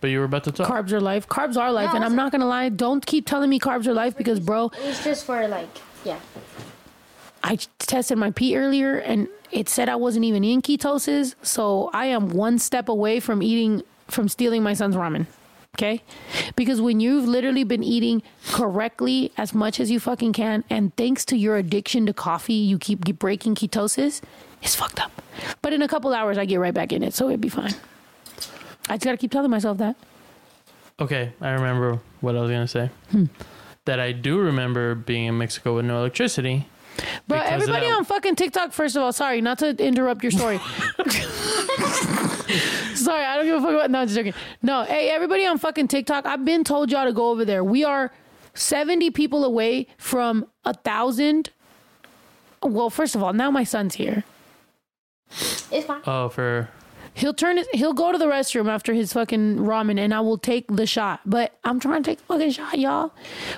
But you were about to talk. Carbs are life. Carbs are life, No, and I'm not gonna lie. Don't keep telling me carbs are life because, bro, It was just for like, yeah. I tested my pee earlier and it said I wasn't even in ketosis. So I am one step away from eating, from stealing my son's ramen. Okay? Because when you've literally been eating correctly as much as you fucking can, and thanks to your addiction to coffee, you keep, keep breaking ketosis, it's fucked up. But in a couple hours, I get right back in it. So it'd be fine. I just gotta keep telling myself that. Okay, I remember what I was gonna say. Hmm. That I do remember being in Mexico with no electricity. But everybody on fucking TikTok, first of all, sorry, not to interrupt your story. *laughs* *laughs* *laughs* sorry, I don't give a fuck about. No, I'm just joking. No, hey, everybody on fucking TikTok, I've been told y'all to go over there. We are 70 people away from a thousand. Well, first of all, now my son's here. It's fine. Oh, for He'll turn his, he'll go to the restroom after his fucking ramen and I will take the shot. But I'm trying to take the fucking shot, y'all.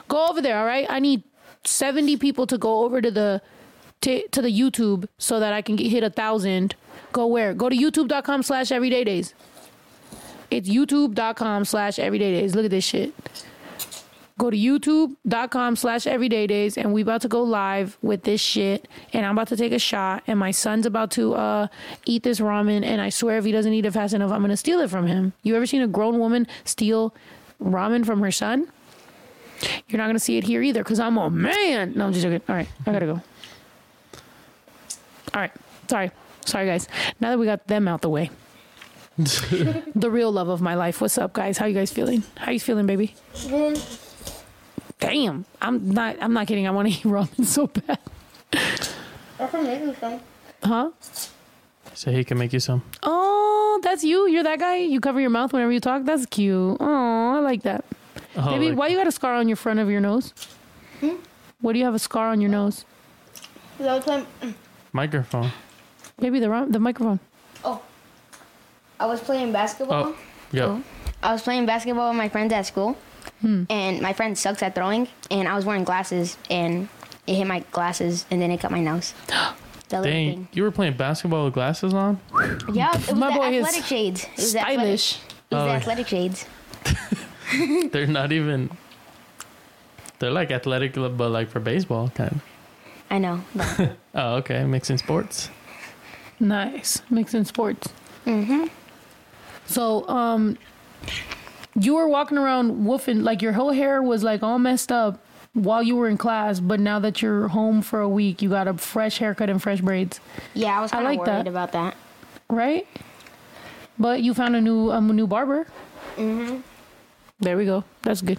Go over there, all right? I need 70 people to go over to the to, to the YouTube so that I can get hit a thousand. Go where? Go to youtube.com slash everyday days. It's youtube.com slash everyday days. Look at this shit. Go to youtube.com slash everyday days and we about to go live with this shit and I'm about to take a shot and my son's about to uh eat this ramen and I swear if he doesn't eat it fast enough I'm gonna steal it from him. You ever seen a grown woman steal ramen from her son? You're not gonna see it here either because I'm a man. No, I'm just joking. All right, I gotta go. All right, sorry, sorry guys. Now that we got them out the way, *laughs* the real love of my life. What's up, guys? How you guys feeling? How you feeling, baby? Damn, I'm not. I'm not kidding. I want to eat *laughs* ramen so bad. I can make you some. Huh? so he can make you some. Oh, that's you. You're that guy. You cover your mouth whenever you talk. That's cute. Oh, I like that. Oh, Baby, like- why you got a scar on your front of your nose? Hmm? What do you have a scar on your nose? The time, microphone. Maybe the ro- the microphone. oh, I was playing basketball. Oh, yeah. Oh. I was playing basketball with my friends at school, hmm. and my friend sucks at throwing, and I was wearing glasses, and it hit my glasses, and then it cut my nose. *gasps* The Dang, thing. you were playing basketball with glasses on? Yeah, it was My the boy is athletic shades. It was the athletic, Stylish. it was Oh, the athletic shades. *laughs* They're not even. They're like athletic, but like for baseball, kind of. I know. *laughs* Oh, okay. Mixing sports. Nice. Mixing sports. Mm-hmm. So, um, you were walking around woofing, like your whole hair was like all messed up while you were in class, but now that you're home for a week, you got a fresh haircut and fresh braids, yeah, I was kind of like worried that. about that. right? But you found a new a new barber. Mm-hmm. There we go. That's good.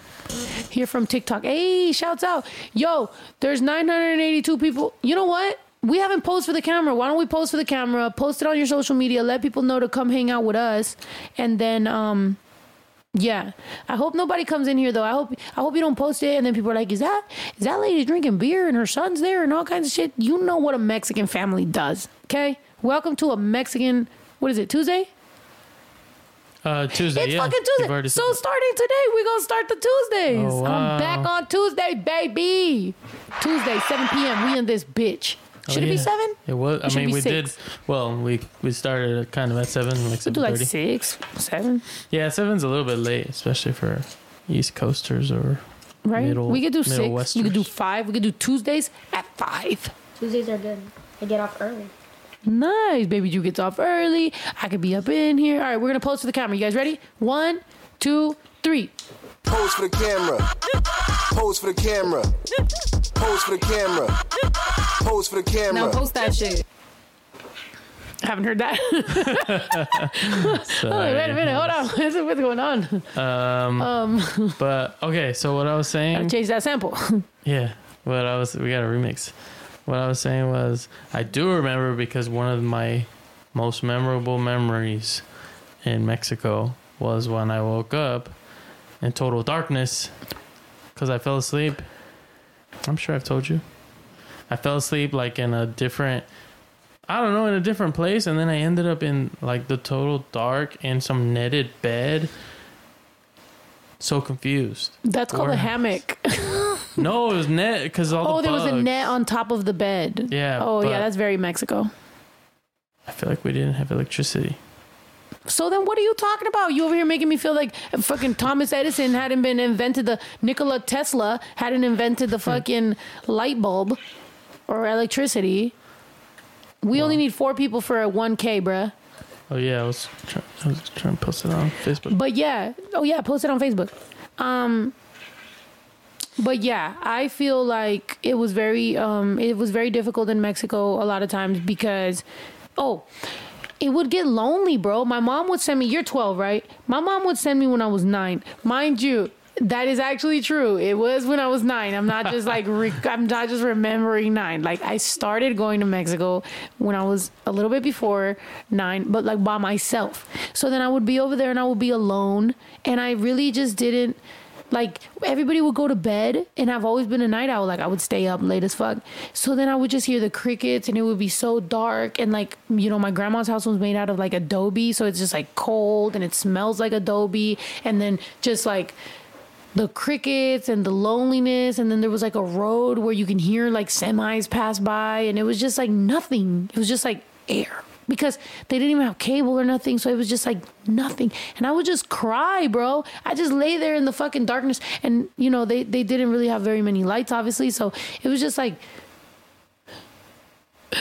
Here from TikTok. Hey, shouts out. Yo, there's 982 people. You know what? We haven't posed for the camera. Why don't we pose for the camera? Post it on your social media. Let people know to come hang out with us, and then um, yeah. I hope nobody comes in here though. I hope I hope you don't post it, and then people are like, "Is that is that lady drinking beer and her son's there and all kinds of shit?" You know what a Mexican family does, okay? Welcome to a Mexican. What is it? Tuesday? Uh, Tuesday. It's yeah. fucking Tuesday. So starting today, we're gonna start the Tuesdays. Oh, wow. I'm back on Tuesday, baby. Tuesday, 7 p.m. We in this bitch. That. Should Oh, it be seven? It was. I it mean, we six? did. Well, we we started kind of at seven, like We seven do like six, seven, Yeah, seven's a little bit late, especially for East Coasters or right? Middle- we could do Middle six. We could do five. We could do Tuesdays at five. Tuesdays are good. I get off early. Nice, baby. Drew gets off early. I could be up in here. All right, we're gonna pose to the camera. You guys ready? One, two, three. Pose for the camera. Pose for the camera. Pose for the camera. Pose for the camera. Now post that shit. Haven't heard that. *laughs* oh, wait a minute. Hold on. *laughs* What's, what's going on? Um, Um, *laughs* but okay. So what I was saying. gotta change that sample. Yeah. What I was we got a remix. What I was saying was I do remember because one of my most memorable memories in Mexico was when I woke up in total darkness because I fell asleep. I'm sure I've told you. I fell asleep like in a different I don't know, in a different place and then I ended up in like the total dark in some netted bed. So confused. That's called Or- a hammock. *laughs* No, it was net because all Oh, the there was a net on top of the bed. Yeah, Oh, yeah, that's very Mexico. I feel like we didn't have electricity. So then, what are you talking about? You over here making me feel like fucking Thomas Edison hadn't been invented. The Nikola Tesla hadn't invented the fucking light bulb or electricity. We only need four people for a one k, bruh. Oh yeah, I was trying. I was trying to post it on Facebook. But yeah, oh yeah, post it on Facebook. Um, but yeah, I feel like it was very, um, it was very difficult in Mexico a lot of times because, oh, it would get lonely, bro. My mom would send me. You're 12, right? My mom would send me when I was nine. Mind you, that is actually true. It was when I was nine. I'm not just like re- *laughs* I'm not just remembering nine. Like I started going to Mexico when I was a little bit before nine, but like by myself. So then I would be over there and I would be alone, and I really just didn't like everybody would go to bed and I've always been a night owl. Like I would stay up late as fuck. So then I would just hear the crickets and it would be so dark and like you know my grandma's house was made out of like adobe so it's just like cold and it smells like adobe and then just like the crickets and the loneliness and then there was like a road where you can hear like semis pass by and it was just like nothing. It was just like air because they didn't even have cable or nothing so it was just like nothing and i would just cry bro i just lay there in the fucking darkness and you know they, they didn't really have very many lights obviously so it was just like *sighs*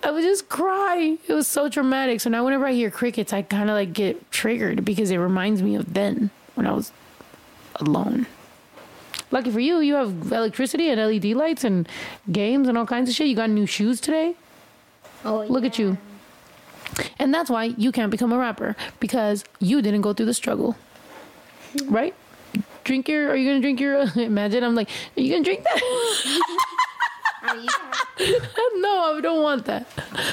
I would just cry. It was so traumatic. So now whenever I hear crickets, I kind of like get triggered because it reminds me of then when I was alone. Lucky for you, you have electricity and LED lights and games and all kinds of shit. You got new shoes today. Oh, Look at you. And that's why you can't become a rapper because you didn't go through the struggle. *laughs* Right? Drink your, are you going to drink your, *laughs* imagine I'm like, are you going to drink that? *laughs* no, I don't want that.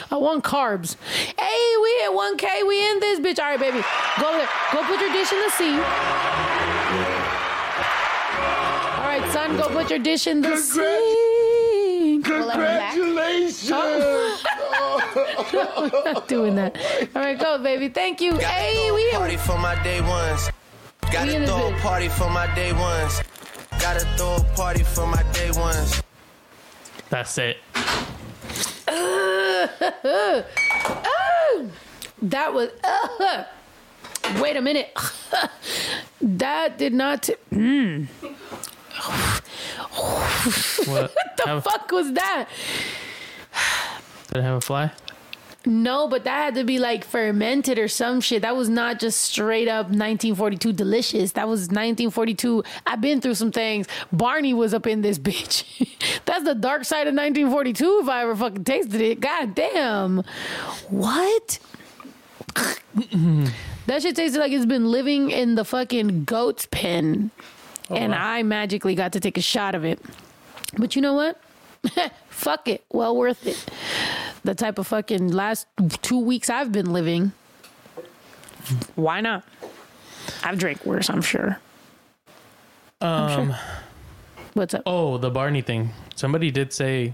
I want carbs. Hey, we at 1K. We in this bitch. All right, baby. Go there. Go put your dish in the sink. All right, son. Go put your dish in the sink. Congratulations! No, we're not doing that. All right, go, baby. Thank you. Hey, we Party for my day ones. In Gotta this throw a bitch. party for my day ones. Gotta throw a party for my day ones. That's it. *laughs* that was. *laughs* wait a minute. *laughs* that did not. Mm. What? what the Have- fuck was that? Did it have a fly? No, but that had to be like fermented or some shit. That was not just straight up 1942 delicious. That was 1942. I've been through some things. Barney was up in this *laughs* bitch. That's the dark side of 1942 if I ever fucking tasted it. God damn. What? Mm-hmm. that shit tasted like it's been living in the fucking goat's pen. Oh, and I magically got to take a shot of it. But you know what? *laughs* Fuck it. Well worth it. The type of fucking last two weeks I've been living. Why not? I've drank worse, I'm sure. Um, What's up? Oh, the Barney thing. Somebody did say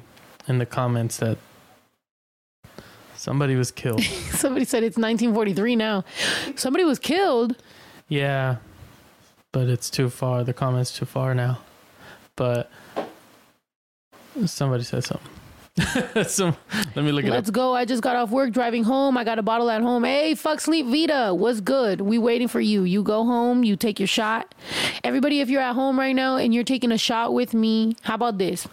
in the comments that somebody was killed. *laughs* Somebody said it's 1943 now. Somebody was killed. yeah, but it's too far. The comment's too far now. But somebody said something. *laughs* so let me look it Let's up. go. I just got off work driving home. I got a bottle at home. Hey, fuck sleep Vita. What's good? We waiting for you. You go home, you take your shot. Everybody, if you're at home right now and you're taking a shot with me, how about this?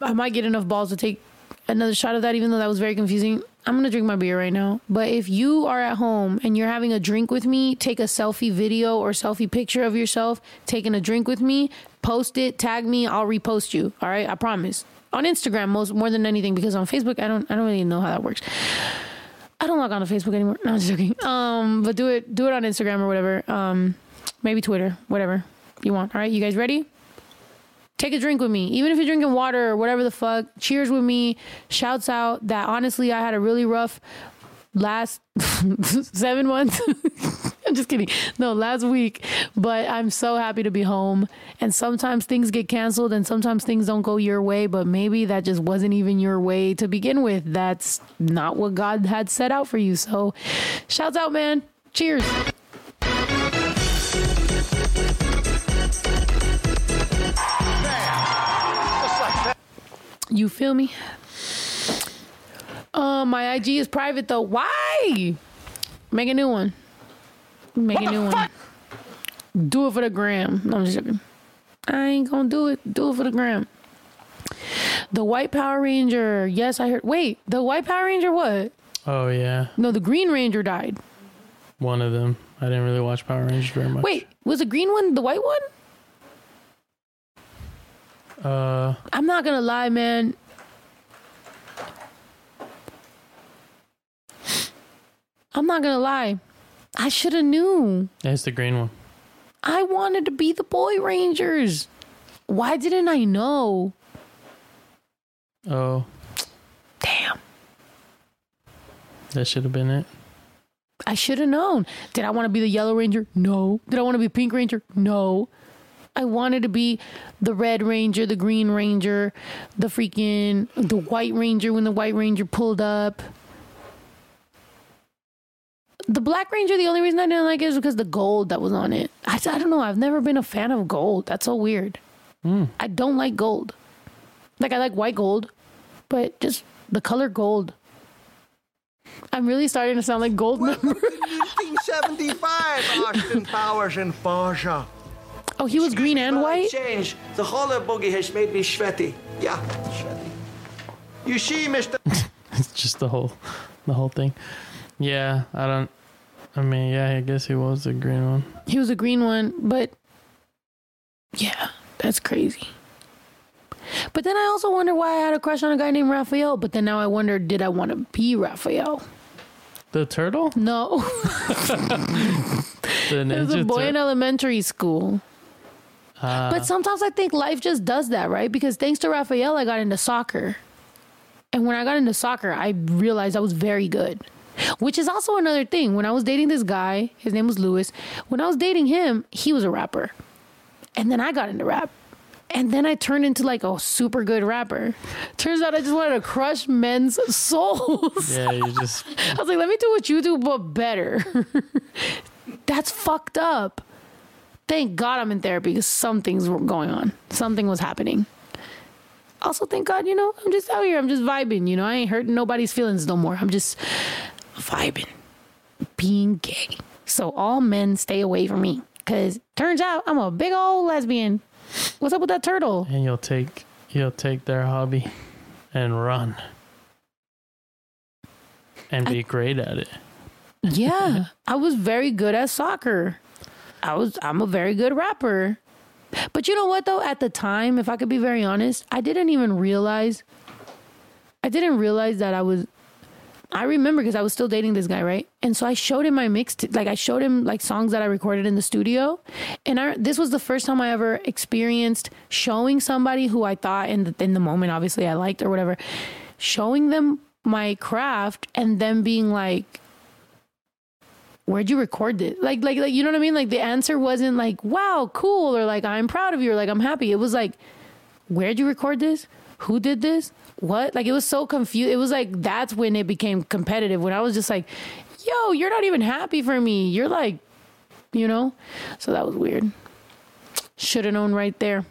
I might get enough balls to take another shot of that, even though that was very confusing. I'm gonna drink my beer right now. But if you are at home and you're having a drink with me, take a selfie video or selfie picture of yourself taking a drink with me, post it, tag me, I'll repost you. All right, I promise. On Instagram, most more than anything, because on Facebook, I don't I don't really know how that works. I don't log on to Facebook anymore. No, I'm just joking. Um, but do it do it on Instagram or whatever. Um, maybe Twitter, whatever you want. All right, you guys ready? take a drink with me even if you're drinking water or whatever the fuck cheers with me shouts out that honestly i had a really rough last *laughs* seven months *laughs* i'm *laughs* just kidding no last week but i'm so happy to be home and sometimes things get canceled and sometimes things don't go your way but maybe that just wasn't even your way to begin with that's not what god had set out for you so shouts out man cheers You feel me? Uh, my IG is private though. Why? Make a new one. Make a new one. Do it for the gram. No, I'm just joking. I ain't gonna do it. Do it for the gram. The White Power Ranger. Yes, I heard. Wait, the White Power Ranger what? Oh yeah, No, the Green Ranger died. one of them. I didn't really watch Power Rangers very much. Wait, was the green one the white one? Uh, I'm not gonna lie, man. I'm not gonna lie. I should have knew. it's the green one. I wanted to be the Boy Rangers. Why didn't I know? Oh, Damn. that should have been it. I should have known. Did I want to be the Yellow Ranger? No. Did I want to be Pink Ranger? No. I wanted to be the Red Ranger, the Green Ranger, the freaking the White Ranger when the White Ranger pulled up. The Black Ranger, the only reason I didn't like it is because the gold that was on it. I, I don't know. I've never been a fan of gold. That's so weird. Hmm. I don't like gold. Like I like white gold, but just the color gold. I'm really starting to sound like Goldmember. 1975, *laughs* Austin Powers and Forza. Oh, he was green and white? Change. The whole Coogi has made me sweaty. Yeah, sweaty. You see, Mr. *laughs* It's just the whole, the whole thing. Yeah, I don't. I mean, yeah, I guess he was a green one. He was a green one, but yeah, that's crazy. But then I also wonder why I had a crush on a guy named Raphael. But then now I wonder, did I want to be Raphael? The turtle? No. *laughs* *laughs* The was a boy tur- in elementary school. Ah. But sometimes I think life just does that, right? Because thanks to Raphael, I got into soccer. And when I got into soccer, I realized I was very good. Which is also another thing. When I was dating this guy, his name was Lewis. When I was dating him, he was a rapper. And then I got into rap. And then I turned into like a super good rapper. Turns out I just wanted to crush men's *laughs* souls. yeah, you just *laughs* I was like, let me do what you do, but better. *laughs* That's fucked up. Thank God I'm in therapy because some things were going on. Something was happening. Also, thank God, you know, I'm just out here. I'm just vibing. You know, I ain't hurting nobody's feelings no more. I'm just vibing, being gay. So all men stay away from me because turns out I'm a big old lesbian. What's up with that turtle? and you'll take you'll take their hobby and run and be great at it. Yeah, I was very good at soccer. I was I'm a very good rapper. But you know what though, at the time, if I could be very honest, I didn't even realize I didn't realize that I was I remember because I was still dating this guy, right? And so I showed him my mix, like I showed him like songs that I recorded in the studio, and I this was the first time I ever experienced showing somebody who I thought in the, in the moment, obviously I liked or whatever, showing them my craft and them being like, "Where'd you record this?" Like, like, like, you know what I mean? Like the answer wasn't like, "Wow, cool," or like, "I'm proud of you," or like, "I'm happy." It was like, "Where'd you record this? Who did this? What?" Like it was so confused. It was like that's when it became competitive. When I was just like, "Yo, you're not even happy for me. You're like, you know." So that was weird. Should have known right there.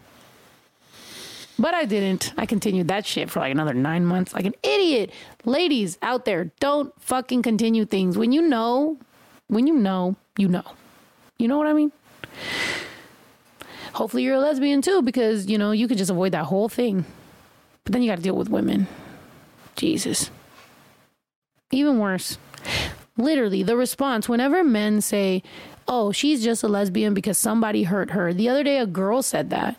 But I didn't. I continued that shit for like another nine months, like an idiot. Ladies out there, don't fucking continue things. When you know, when you know, you know. You know what I mean? Hopefully you're a lesbian too, because, you know, you could just avoid that whole thing. But then you got to deal with women. Jesus. Even worse. Literally, the response whenever men say, oh, she's just a lesbian because somebody hurt her. The other day, a girl said that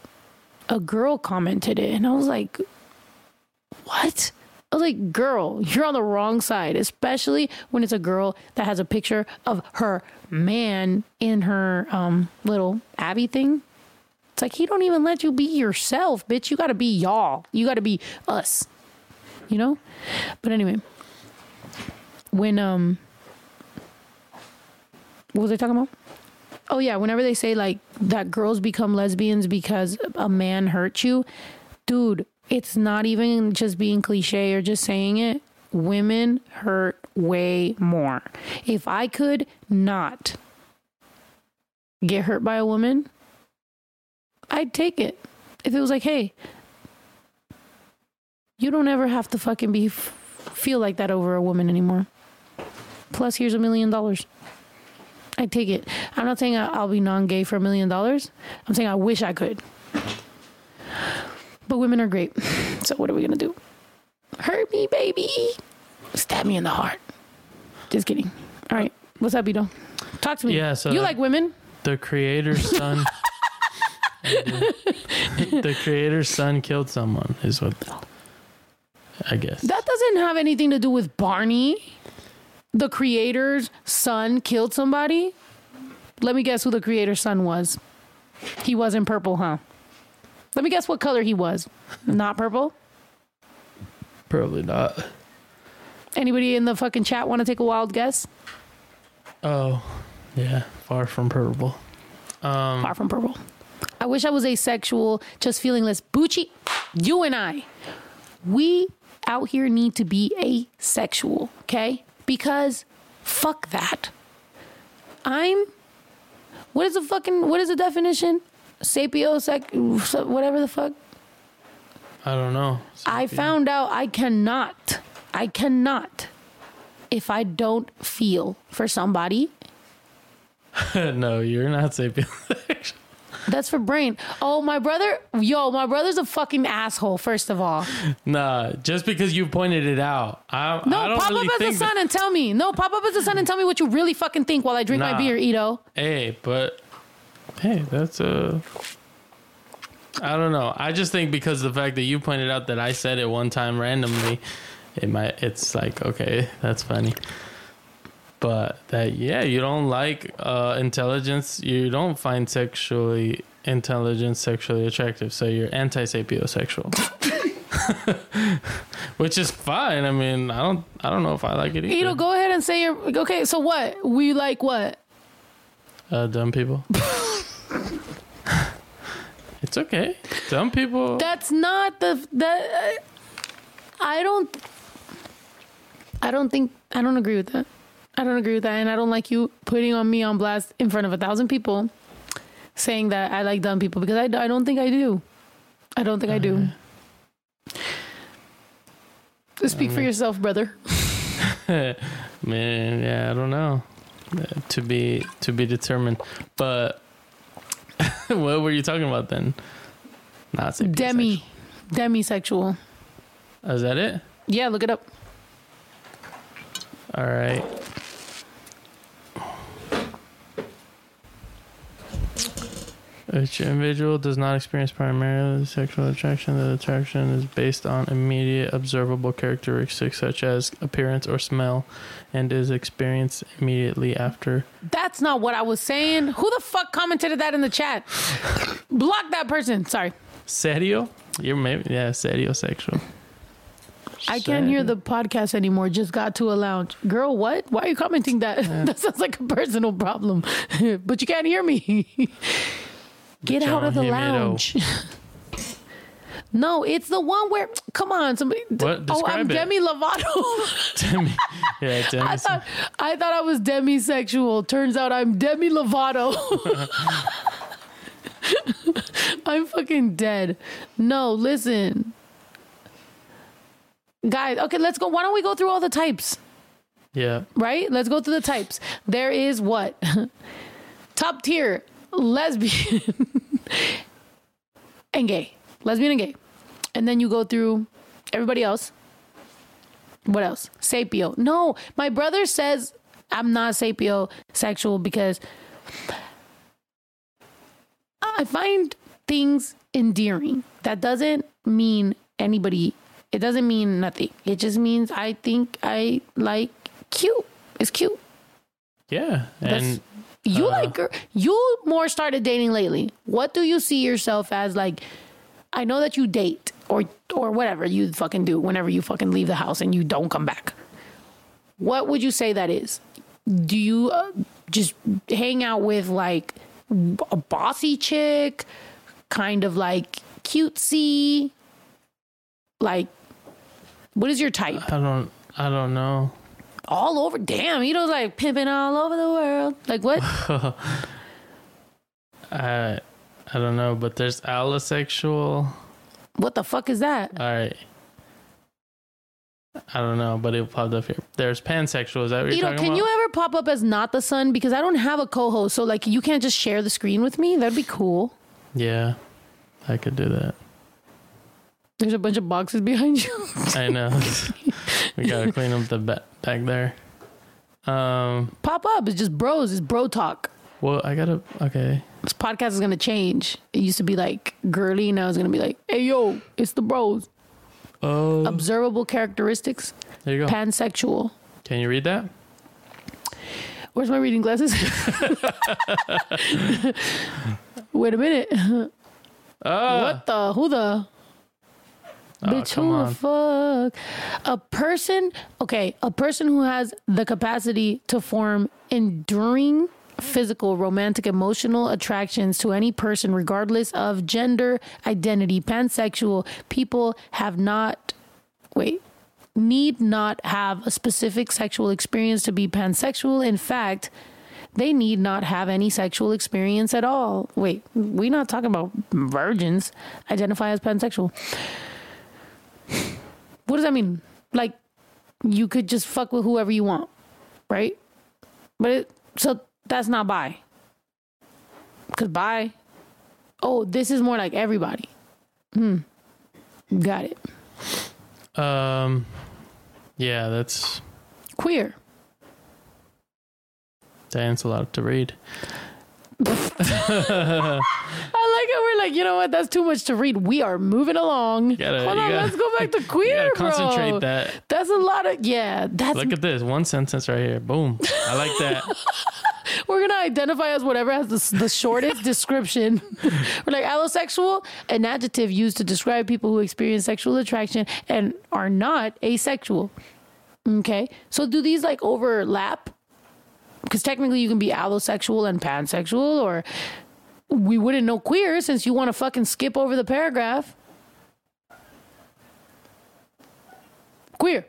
a girl commented it and I was like, what? I was like, girl, you're on the wrong side, especially when it's a girl that has a picture of her man in her um, little Abby thing. It's like, he don't even let you be yourself, bitch. You got to be y'all. You got to be us, you know? But anyway, when, um, what was I talking about? Oh yeah, whenever they say like that girls become lesbians because a man hurt you, dude, it's not even just being cliche or just saying it. Women hurt way more. If I could not get hurt by a woman, I'd take it. If it was like, "Hey, you don't ever have to fucking be feel like that over a woman anymore." Plus, here's a million dollars. I take it. I'm not saying I'll be non-gay for a million dollars. I'm saying I wish I could. But women are great. *laughs* So what are we gonna do? Hurt me, baby. Stab me in the heart. Just kidding. All right. What's up, Ito? Talk to me. Yeah, so you like women? The creator's son. *laughs* *laughs* the creator's son killed someone. Is what I guess. That doesn't have anything to do with Barney. The creator's son killed somebody. Let me guess who the creator's son was. He wasn't purple, huh? Let me guess what color he was. Not purple? Probably not. Anybody in the fucking chat want to take a wild guess? Oh, yeah. Far from purple. Um, Far from purple. I wish I was asexual, just feeling less Bucci, you and I, we out here need to be asexual, okay? Because fuck that. I'm, what is the fucking, what is the definition? Sapiosec, whatever the fuck. I don't know. I found out I cannot, I cannot, if I don't feel for somebody, *laughs* no, you're not sapien. That's for brain. Oh, my brother, yo, my brother's a fucking asshole, first of all. nah, just because you pointed it out. I, No, I don't pop really up as a son and tell me. No, pop up as a son and tell me what you really fucking think while I drink my beer, Ito. Hey, but hey, that's a. I don't know. I just think because the fact that you pointed out that I said it one time randomly, it might. It's like okay, that's funny. But that yeah, you don't like uh, intelligence. You don't find sexually intelligence sexually attractive, so you're anti-sapiosexual. *laughs* Which is fine. I mean, I don't. I don't know if I like it either. you know go ahead and say your. Okay, so what? We like what? Uh, dumb people. *laughs* it's okay. Dumb people. That's not the that. I don't. I don't think I don't agree with that. I don't agree with that, and I don't like you putting on me on blast in front of a thousand people, saying that I like dumb people because I, I don't think I do. I don't think I do. Speak for yourself, brother. *laughs* Man, yeah, I don't know. Uh, to be to be determined. But *laughs* what were you talking about then? Not sapiosexual. Demi, demisexual. Is that it? Yeah, look it up. All right. Which individual does not experience primarily sexual attraction. The attraction is based on immediate observable characteristics such as appearance or smell and is experienced immediately after. That's not what I was saying. Who the fuck commented that in the chat? Block that person. Sorry. Serio? You're maybe, yeah, serio sexual. I can't hear the podcast anymore. Just got to a lounge. Girl, what? Why are you commenting that? *laughs* that sounds like a personal problem. *laughs* but you can't hear me. *laughs* Get out of the don't hear me, though. lounge. *laughs* no, it's the one where come on, somebody What? Describe Oh, I'm it. Demi Lovato. *laughs* Demi, yeah, Demi. I thought I thought I was demisexual. Turns out I'm Demi Lovato. *laughs* I'm fucking dead. No, listen. Guys, okay, let's go. Why don't we go through all the types? yeah. Right? Let's go through the types. There is what? Top tier lesbian *laughs* and gay. Lesbian and gay. And then you go through everybody else. What else? Sapio. No, my brother says I'm not sapio sexual because I find things endearing. That doesn't mean anybody, it doesn't mean nothing. It just means I think I like cute. It's cute. Yeah. And You uh, like you more started dating lately. What do you see yourself as like I know that you date or or whatever you fucking do whenever you fucking leave the house and you don't come back. What would you say that is? Do you uh, just hang out with like a bossy chick, kind of like cutesy? Like what is your type? I don't I don't know. All over. Damn, he was like pimping all over the world. Like what? *laughs* I I don't know, but there's allosexual. What the fuck is that? All right. I don't know, but it popped up here. There's pansexual. Is that what you're You know, can about? you ever pop up as not the sun? Because I don't have a co-host, so like you can't just share the screen with me. That'd be cool. Yeah, I could do that. There's a bunch of boxes behind you. I know. *laughs* we gotta clean up the ba- back there. Um. pop up. It's just bros. It's bro talk. Well, I gotta. Okay. This podcast is gonna change. It used to be like girly. Now it's gonna be like, hey yo, it's the bros. Oh. Observable characteristics. There you go. Pansexual. Can you read that? Where's my reading glasses? *laughs* Wait a minute. Ah. What the? Who the? Oh, Bitch, who the fuck? A person, okay, a person who has the capacity to form enduring physical, romantic, emotional attractions to any person, regardless of gender, identity, pansexual, people have not, wait, need not have a specific sexual experience to be pansexual. In fact, they need not have any sexual experience at all. Wait, we're not talking about virgins identify as pansexual. What does that mean? Like, you could just fuck with whoever you want, right? But it, so that's not bi. Cause bi, oh, this is more like everybody. Hmm. Got it. Um. Yeah, that's Queer. Diane's allowed to read. I like how we're like, you know what? That's too much to read. We are moving along. gotta- Hold on, gotta- let's go back to *laughs* queer, gotta concentrate bro. that. That's a lot of yeah. That's Look at this one sentence right here. Boom. I like that. *laughs* we're gonna identify as whatever has the, the shortest *laughs* description. we're like allosexual, an adjective used to describe people who experience sexual attraction and are not asexual. Okay, so do these like overlap? Because technically, you can be allosexual and pansexual, or we wouldn't know queer since you want to fucking skip over the paragraph. Queer.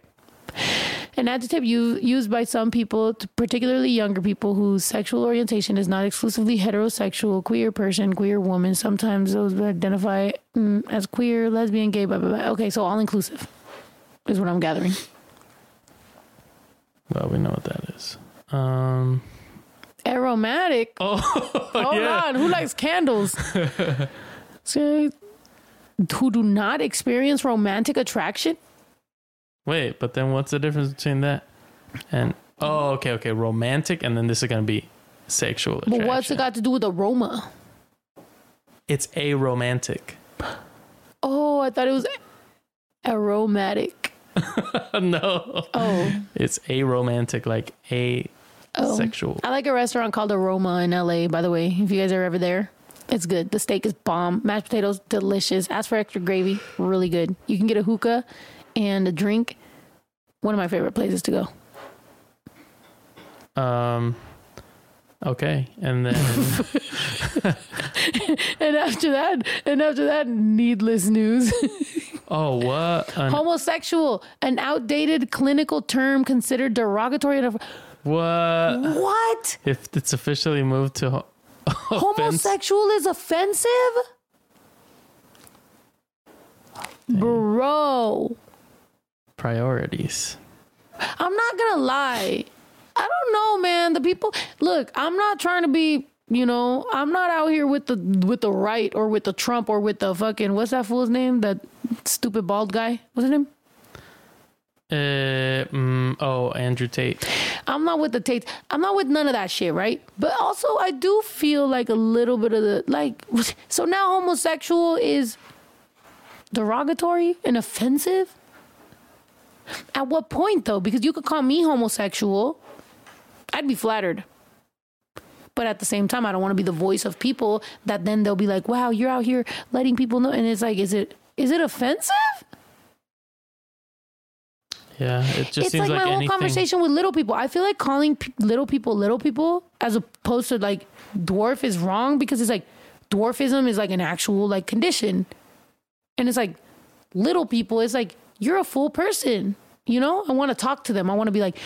An adjective used by some people, particularly younger people, whose sexual orientation is not exclusively heterosexual, queer person, queer woman. Sometimes those identify mm, as queer, lesbian, gay, blah, blah, blah. Okay, so all inclusive is what I'm gathering. Well, we know what that is. Um. Aromatic. *laughs* Oh, Hold yeah. on. Who likes candles? *laughs* So, who do not experience romantic attraction? Wait, but then what's the difference between that and oh, okay, okay, romantic, and then this is gonna be sexual. But what's it got to do with aroma? It's aromantic. Oh, I thought it was aromatic. *laughs* no. Oh. It's aromantic, like a Oh. sexual. I like a restaurant called Aroma in LA, by the way. If you guys are ever there, it's good. The steak is bomb. Mashed potatoes, delicious. Ask for extra gravy, really good. You can get a hookah and a drink. One of my favorite places to go. Um. Okay, and then *laughs* and after that, and after that, needless news. *laughs* oh, what? An- Homosexual, an outdated clinical term considered derogatory. and- what? What? If it's officially moved to ho- *laughs* offense, Homosexual is offensive? Bro. priorities. I'm not gonna lie. I don't know, man. The people look, I'm not trying to be, you know, I'm not out here with the with the right or with the Trump or with the fucking what's that fool's name? That stupid bald guy. What's his name? Uh, mm, oh, Andrew Tate. I'm not with the taste. I'm not with none of that shit, right? But also, I do feel like a little bit of the like. *laughs* So now homosexual is derogatory and offensive. At what point, though? Because you could call me homosexual, I'd be flattered. But at the same time, I don't want to be the voice of people that then they'll be like, "Wow, you're out here letting people know," and it's like, is it is it offensive? Yeah, it just it's seems like, like, my whole conversation with little people. I feel like calling p- little people little people as opposed to like dwarf is wrong because it's like dwarfism is like an actual like condition, and it's like little people. It's like you're a full person. You know, I want to talk to them. I want to be like,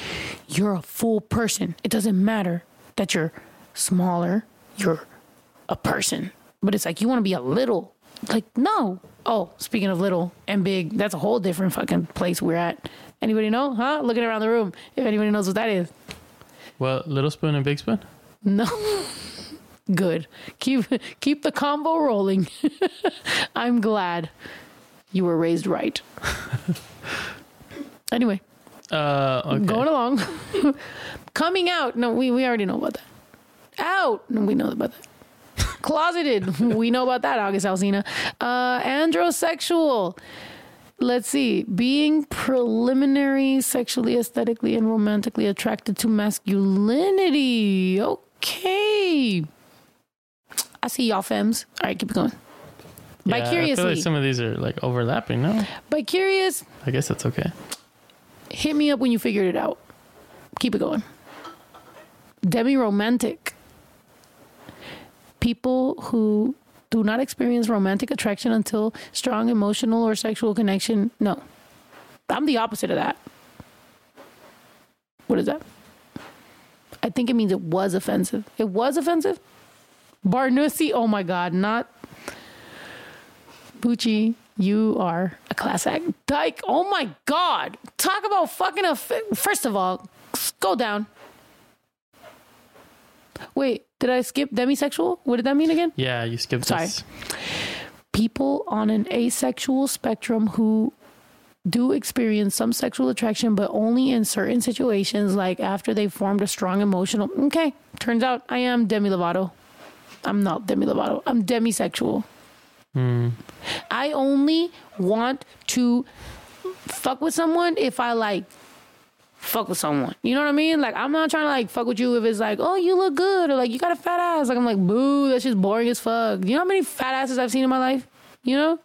you're a full person. It doesn't matter that you're smaller. You're a person. But it's like you want to be a little. Like no. Oh, speaking of little and big, that's a whole different fucking place we're at. Anybody know? Huh? Looking around the room. If anybody knows what that is. Well, little spoon and big spoon. No. *laughs* Good. Keep keep the combo rolling. *laughs* I'm glad you were raised right. *laughs* anyway, Uh, okay. going along. Coming out. No, we, we already know about that. Out. No, we know about that. Closeted. we know about that, August Alsina. Uh, androsexual. Let's see. Being preliminary, sexually, aesthetically, and romantically attracted to masculinity. Okay. I see y'all femmes. All right, keep it going. Yeah, By I feel like some of these are like overlapping. No, By curious, I guess that's okay. hit me up when you figured it out. Keep it going. Demi romantic. People who do not experience romantic attraction until strong emotional or sexual connection. No. I'm the opposite of that. What is that? I think it means it was offensive. It was offensive? Barnussi, oh my God, not Bucci, you are a class act. Dyke, oh my God. Talk about fucking a. First of all, go down. Wait, did I skip demisexual? What did that mean again? Yeah, you skipped Sorry. this. People on an asexual spectrum who do experience some sexual attraction, but only in certain situations, like after they've formed a strong emotional. Okay, turns out I am Demi Lovato. I'm not Demi Lovato. I'm demisexual. Hmm. I only want to fuck with someone if I like fuck with someone. You know what I mean? Like I'm not trying to like fuck with you if it's like, oh, you look good or like you got a fat ass. Like I'm like, boo, that's just boring as fuck. You know how many fat asses I've seen in my life? You know?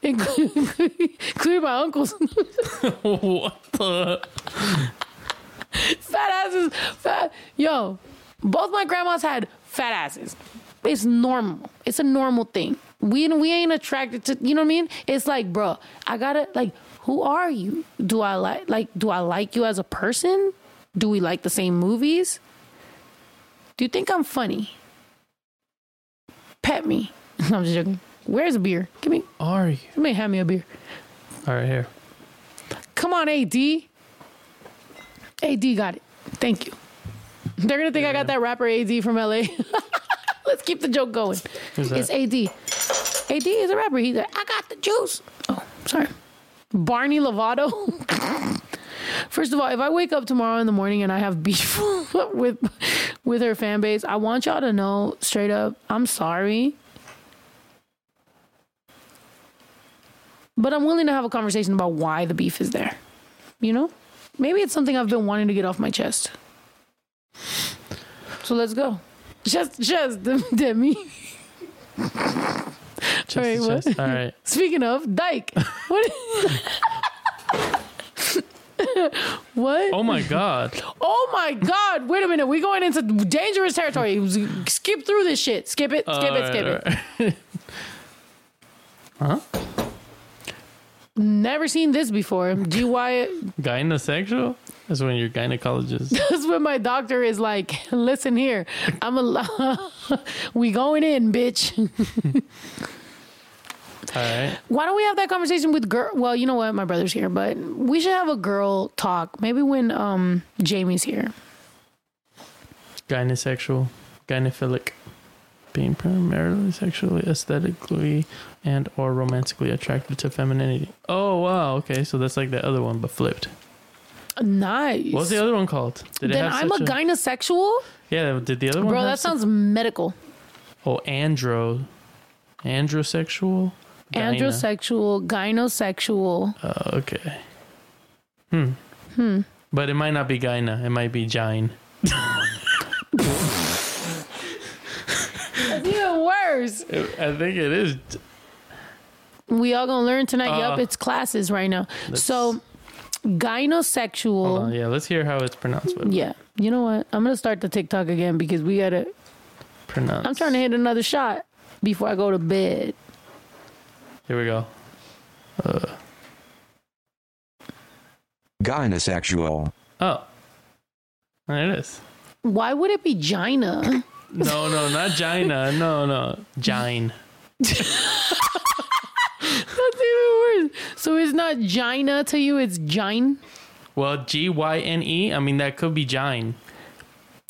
Including my uncles. *laughs* what the? fat asses. Fat. Yo, both my grandmas had fat asses. It's normal. It's a normal thing. We we ain't attracted to. You know what I mean? It's like, bro, I gotta like. Who are you? Do I like like? Do I like you as a person? Do we like the same movies? Do you think I'm funny? Pet me. *laughs* I'm just joking. Where's a beer? Give me. Are you? Somebody hand me a beer. All right, here. Come on, AD. AD got it. Thank you. They're gonna think I got that rapper AD from LA. *laughs* Let's keep the joke going. It's AD. AD is a rapper. He's like, I got the juice. Barney Lovato. *laughs* First of all, if I wake up tomorrow in the morning and I have beef *laughs* with with her fan base, I want y'all to know straight up, I'm sorry. But I'm willing to have a conversation about why the beef is there. You know? Maybe it's something I've been wanting to get off my chest. So let's go. Just just *laughs* Demi. Right, to what? chest. All right. *laughs* Speaking of Dyke, what? *laughs* what? Oh my god. Oh my God! Wait a minute. We're going into dangerous territory. Skip through this shit. Skip it. Skip it. Skip it. it. *laughs* huh? Never seen this before. GY. Gynosexual? That's when your gynecologist. That's when my doctor is like, "Listen here, I'm a. we going in, bitch." All right. Why don't we have that conversation with girl? Well, you know what, my brother's here, but we should have a girl talk. Maybe when um Jamie's here. Gynosexual, gynophilic, being primarily sexually, aesthetically, and or romantically attracted to femininity. Oh wow, okay, so that's like the other one, but flipped. Nice. What was the other one called? Did then I'm a gynosexual, Yeah, did the other one? bro. That sounds medical. Oh, andro, androsexual. Gyna. Androsexual, gynosexual. Oh, okay. Hmm. Hmm. But it might not be gyna. It might be gine. That's even worse. I think it is. We all gonna learn tonight. Uh, yup, it's classes right now. So, gynosexual. Hold on, yeah, let's hear how it's pronounced. Wait, Yeah. You know what? I'm gonna start the TikTok again because we gotta. Pronounce. I'm trying to hit another shot before I go to bed. Here we go. Uh, Gynosexual. oh, there it is. Why would it be Gina? No, no, not Gina. No, no, Gine. *laughs* That's even worse. So it's not Gina to you, it's Gine? Well, G Y N E. I mean, that could be Gine.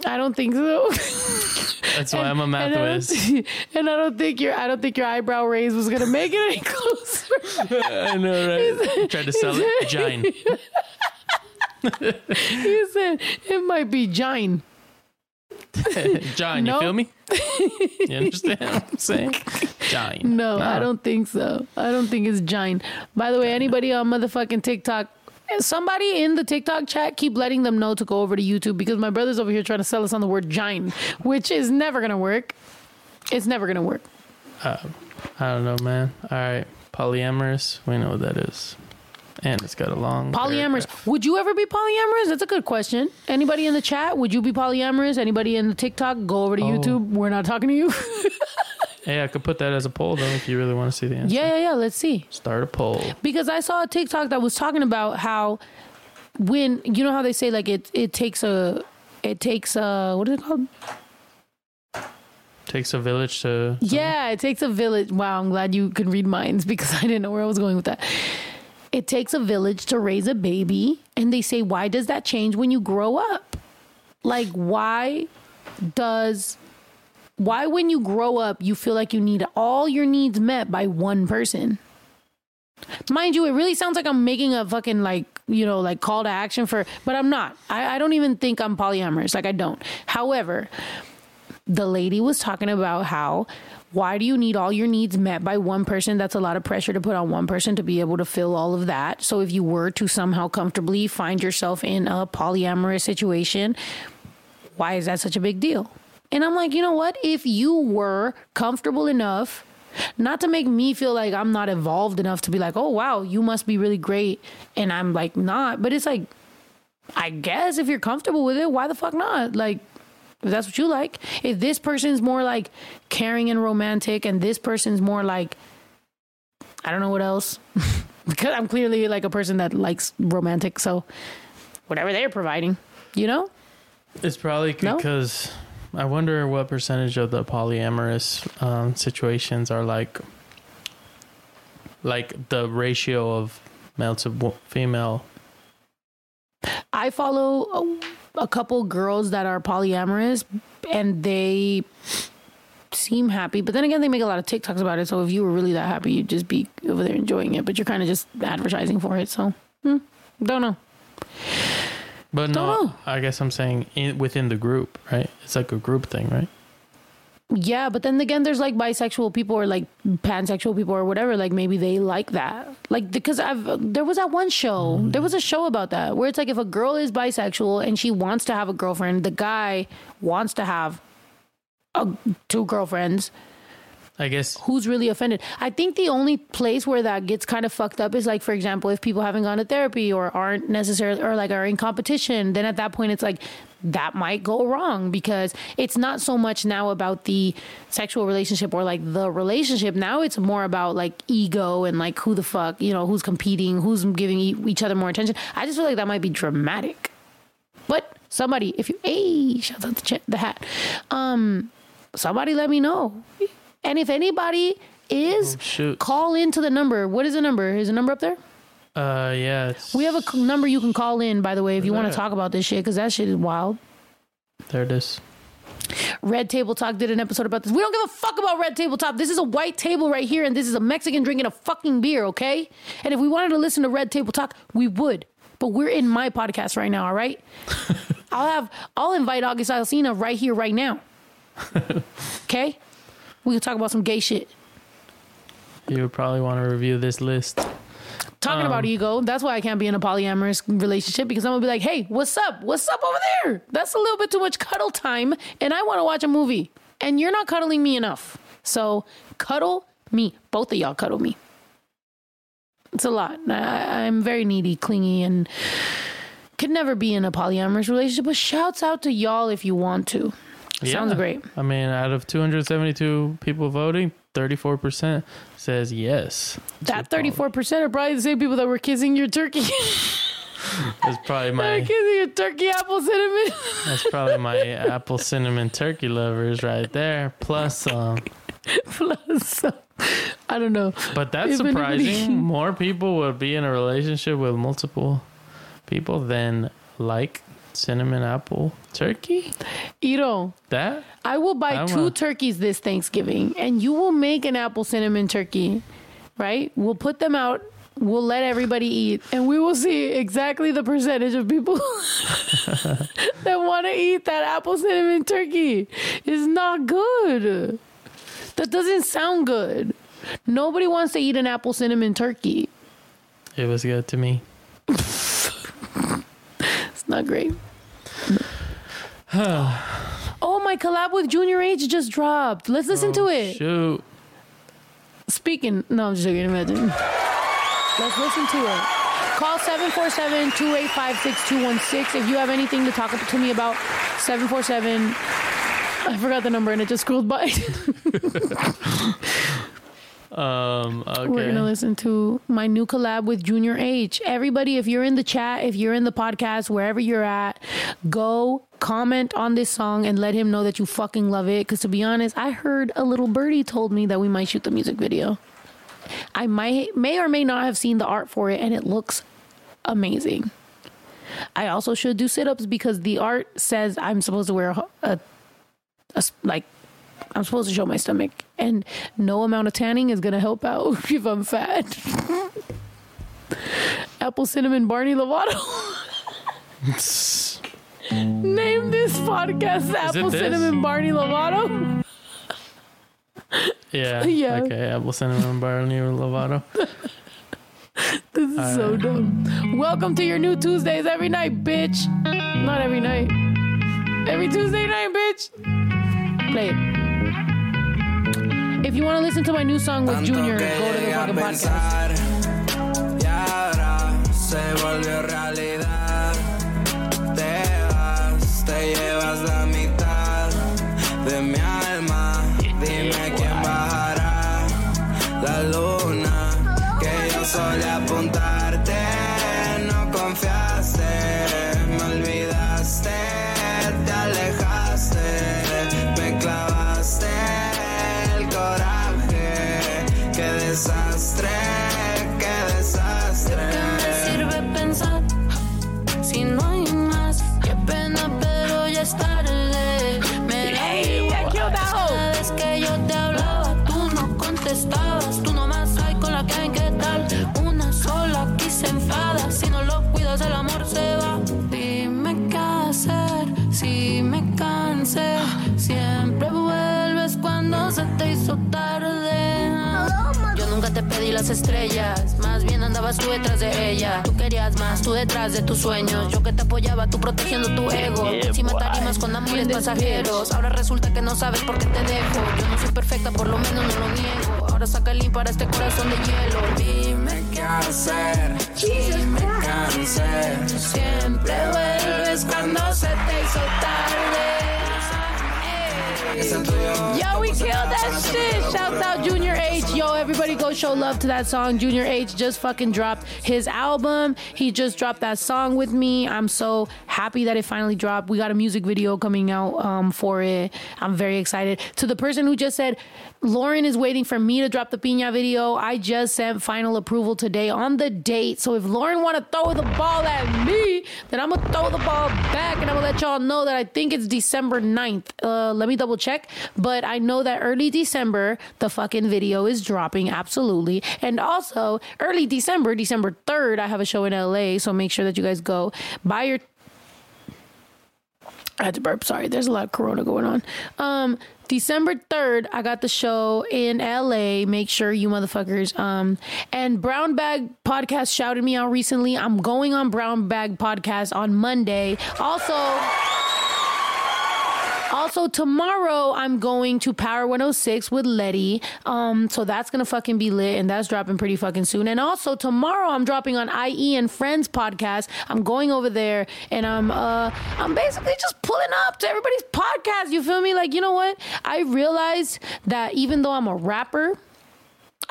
I don't think so. That's why I'm a math and whiz. don't, and I don't think your I don't think your eyebrow raise was gonna make it any *laughs* closer. I know, right? Tried to sell it. Gine. *laughs* he said it might be Gine. *laughs* Gine, you Nope. feel me? You understand what I'm saying? Gine. No, I ah. don't think so. I don't think it's Gine. By the way, anybody on motherfucking TikTok, somebody in the TikTok chat, keep letting them know to go over to YouTube because my brother's over here trying to sell us on the word Gine, which is never gonna work. It's never gonna work. Uh, I don't know, man. All right, polyamorous. We know what that is, and it's got a long Polyamorous. Would you ever be polyamorous? That's a good question. Anybody in the chat? Would you be polyamorous? Anybody in the TikTok? Go over to Oh. YouTube. We're not talking to you. *laughs* Hey, I could put that as a poll though, if you really want to see the answer. yeah, yeah, yeah. Let's see. Start a poll. Because I saw a TikTok that was talking about how when you know how they say like it it takes a it takes a what is it called? Takes a village to. Yeah, it takes a village. Wow, I'm glad you could read minds *laughs* because I didn't know where I was going with that. It takes a village to raise a baby, and they say, why does that change when you grow up? Like, why does why when you grow up you feel like you need all your needs met by one person? Mind you, it really sounds like I'm making a fucking like, you know, like call to action for, but I'm not. I, I don't even think I'm polyamorous. Like, I don't. However, the lady was talking about how why do you need all your needs met by one person that's a lot of pressure to put on one person to be able to fill all of that so if you were to somehow comfortably find yourself in a polyamorous situation why is that such a big deal and i'm like you know what if you were comfortable enough not to make me feel like i'm not evolved enough to be like oh wow you must be really great and i'm like not but it's like I guess if you're comfortable with it, why the fuck not? Like, if that's what you like. If this person's more like caring and romantic, and this person's more like, I don't know what else, *laughs* because I'm clearly like a person that likes romantic. So, whatever they're providing, you know? It's probably because I wonder what percentage of the polyamorous um, situations are like, like the ratio of male to female. I follow a, a couple girls that are polyamorous, and they seem happy. But then again, they make a lot of TikToks about it. So if you were really that happy, you'd just be over there enjoying it. But you're kind of just advertising for it. So hmm, don't know. But Don't no, know. I guess I'm saying in, within the group, right? It's like a group thing, right? Yeah, but then again, there's like bisexual people or like pansexual people or whatever. Like maybe they like that. Like because I've there was that one show. Mm-hmm. There was a show about that where it's like if a girl is bisexual and she wants to have a girlfriend, the guy wants to have a, two girlfriends. I guess Who's really offended? I think the only place where that gets kind of fucked up is like, for example, if people haven't gone to therapy or aren't necessarily or like are in competition, then at that point it's like that might go wrong because it's not so much now about the sexual relationship or like the relationship. Now it's more about like ego and like who the fuck, you know, who's competing, who's giving each other more attention. I just feel like that might be dramatic. But somebody, if you, hey, shout out the, the hat. Um, somebody let me know. And if anybody is, call into the number. What is the number? Is the number up there? Uh, yeah, it's, We have a number you can call in, by the way, if you want to talk about this shit, because that shit is wild. there it is. Red Table Talk did an episode about this. We don't give a fuck about Red Table Talk. This is a white table right here, and this is a Mexican drinking a fucking beer, okay? And if we wanted to listen to Red Table Talk, we would. But we're in my podcast right now, all right? *laughs* I'll have I'll invite August Alsina right here, right now. *laughs* Okay? We can talk about some gay shit. You would probably want to review this list. Talking Um, about ego, that's why I can't be in a polyamorous relationship because I'm gonna be like, hey, what's up? What's up over there? That's a little bit too much cuddle time, and I wanna watch a movie. And you're not cuddling me enough. So cuddle me. Both of y'all cuddle me. It's a lot. I, I'm very needy, clingy, and could never be in a polyamorous relationship, but shouts out to y'all if you want to. Sounds great. I mean, out of 272 people voting, 34% says yes. That 34% are probably the same people that were kissing your turkey. *laughs* That's probably my kissing your turkey apple cinnamon. *laughs* that's probably my apple cinnamon turkey lovers right there. Plus um Plus, I don't know. But that's If anybody- surprising. *laughs* More people would be in a relationship with multiple people than like cinnamon apple turkey. Ito, That I will buy I two want- turkeys this Thanksgiving, and you will make an apple cinnamon turkey, right? We'll put them out. We'll let everybody eat, and we will see exactly the percentage of people *laughs* that want to eat that apple cinnamon turkey. It's not good. That doesn't sound good. Nobody wants to eat an apple cinnamon turkey. it was good to me. *laughs* Not great. *sighs* oh, my collab with Junior H just dropped. Let's listen to oh, it. Shoot. Speaking, no, I'm just joking. Imagine. Let's listen to it. Call 747-285-6216 if you have anything to talk to me about. 747. I forgot the number and it just scrolled by. *laughs* *laughs* Um okay. We're gonna listen to my new collab with Junior H. Everybody, if you're in the chat, if you're in the podcast, wherever you're at, go comment on this song and let him know that you fucking love it. Because to be honest, I heard a little birdie told me that we might shoot the music video. I might may or may not have seen the art for it, and it looks amazing. I also should do sit ups because the art says I'm supposed to wear a, a like I'm supposed to show my stomach, and no amount of tanning is gonna help out *laughs* if I'm fat. Apple cinnamon Barney Lovato. *laughs* Name this podcast Apple this? cinnamon Barney Lovato. Yeah. *laughs* Yeah. Okay. Apple cinnamon Barney Lovato. This is so dumb. Welcome to your new Tuesdays every night, bitch. Not every night. Every Tuesday night, bitch. Play it. If you want to listen to my new song with Junior, go to the fucking podcast. Y ahora se volvió realidad. Te vas, te llevas la mitad de mi alma. Dime quién bajará la luna que yo solía apuntarte. Tú detrás de ella. Tú querías más, tú detrás de tus sueños. Yo que te apoyaba, tú protegiendo tu ego. Si me tarimas con amores pasajeros, ahora resulta que no sabes por qué te dejo. Yo no soy perfecta, por lo menos no lo niego. Ahora saca el para este corazón de hielo. Dime qué hacer, dime qué hacer. Siempre vuelves cuando se te hizo tarde. Yo, we killed that shit. Shouts out Junior H. Yo, everybody go show love to that song. Junior H just fucking dropped his album. He just dropped that song with me. I'm so happy that it finally dropped. We got a music video coming out um, for it. I'm very excited. To the person who just said, Lauren is waiting for me to drop the Pina video. I just sent final approval today on the date. So if Lauren want to throw the ball at me, then I'm going to throw the ball back and I'm going to let y'all know that I think it's December 9th. Uh, let me double check. But I know that early December, the fucking video is dropping. Absolutely. And also, early December, December 3rd, I have a show in LA. So make sure that you guys go buy your I had to burp. Sorry, there's a lot of corona going on. Um, December 3rd, I got the show in LA. Make sure you motherfuckers. Um, and Brown Bag Podcast shouted me out recently. I'm going on Brown Bag Podcast on Monday. Also, also tomorrow I'm going to Power 106 with Letty. Um, so that's gonna fucking be lit and that's dropping pretty fucking soon. And also tomorrow I'm dropping on IE and Friends podcast. I'm going over there and I'm uh I'm basically just pulling up to everybody's podcast. You feel me? Like, you know what? I realized that even though I'm a rapper,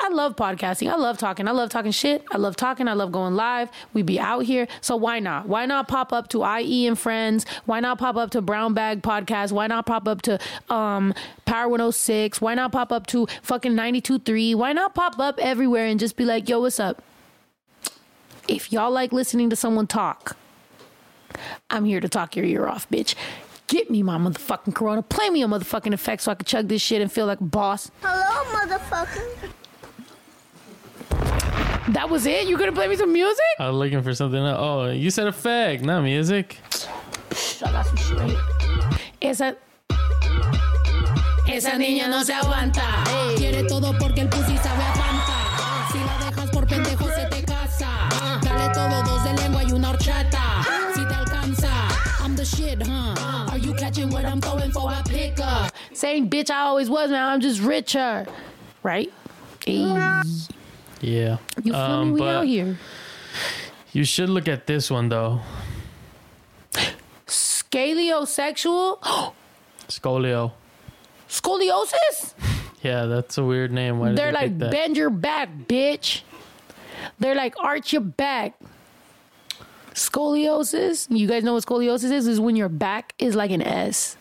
I love podcasting. I love talking. I love talking shit. I love talking. I love going live. We be out here. So why not? Why not pop up to IE and Friends? Why not pop up to Brown Bag Podcast? Why not pop up to um, Power 106? Why not pop up to fucking 92.3? Why not pop up everywhere and just be like, yo, what's up? If y'all like listening to someone talk, I'm here to talk your ear off, bitch. Get me my motherfucking corona. Play me a motherfucking effect so I can chug this shit and feel like a boss. Hello, motherfucker. That was it? You gonna play me some music? I was looking for something else. Oh, you said a fag, not music. Esa. Esa niña no se aguanta. Quiere todo porque el pussy sabe a Fanta. Si la dejas por pendejo se te casa. Dale todo dos de lengua y una horchata. Si te alcanza, I'm the shit, huh? Are you catching what I'm throwing for a pickup? Same bitch I always was, now I'm just richer. Right? Ayy. Yeah. You feel um, me? We out here. You should look at this one though. Scaliosexual? Scolio. Scoliosis? Yeah, that's a weird name. Why did They're they like that? bend your back, bitch. They're like arch your back. Scoliosis. You guys know what scoliosis is? Is when your back is like an S.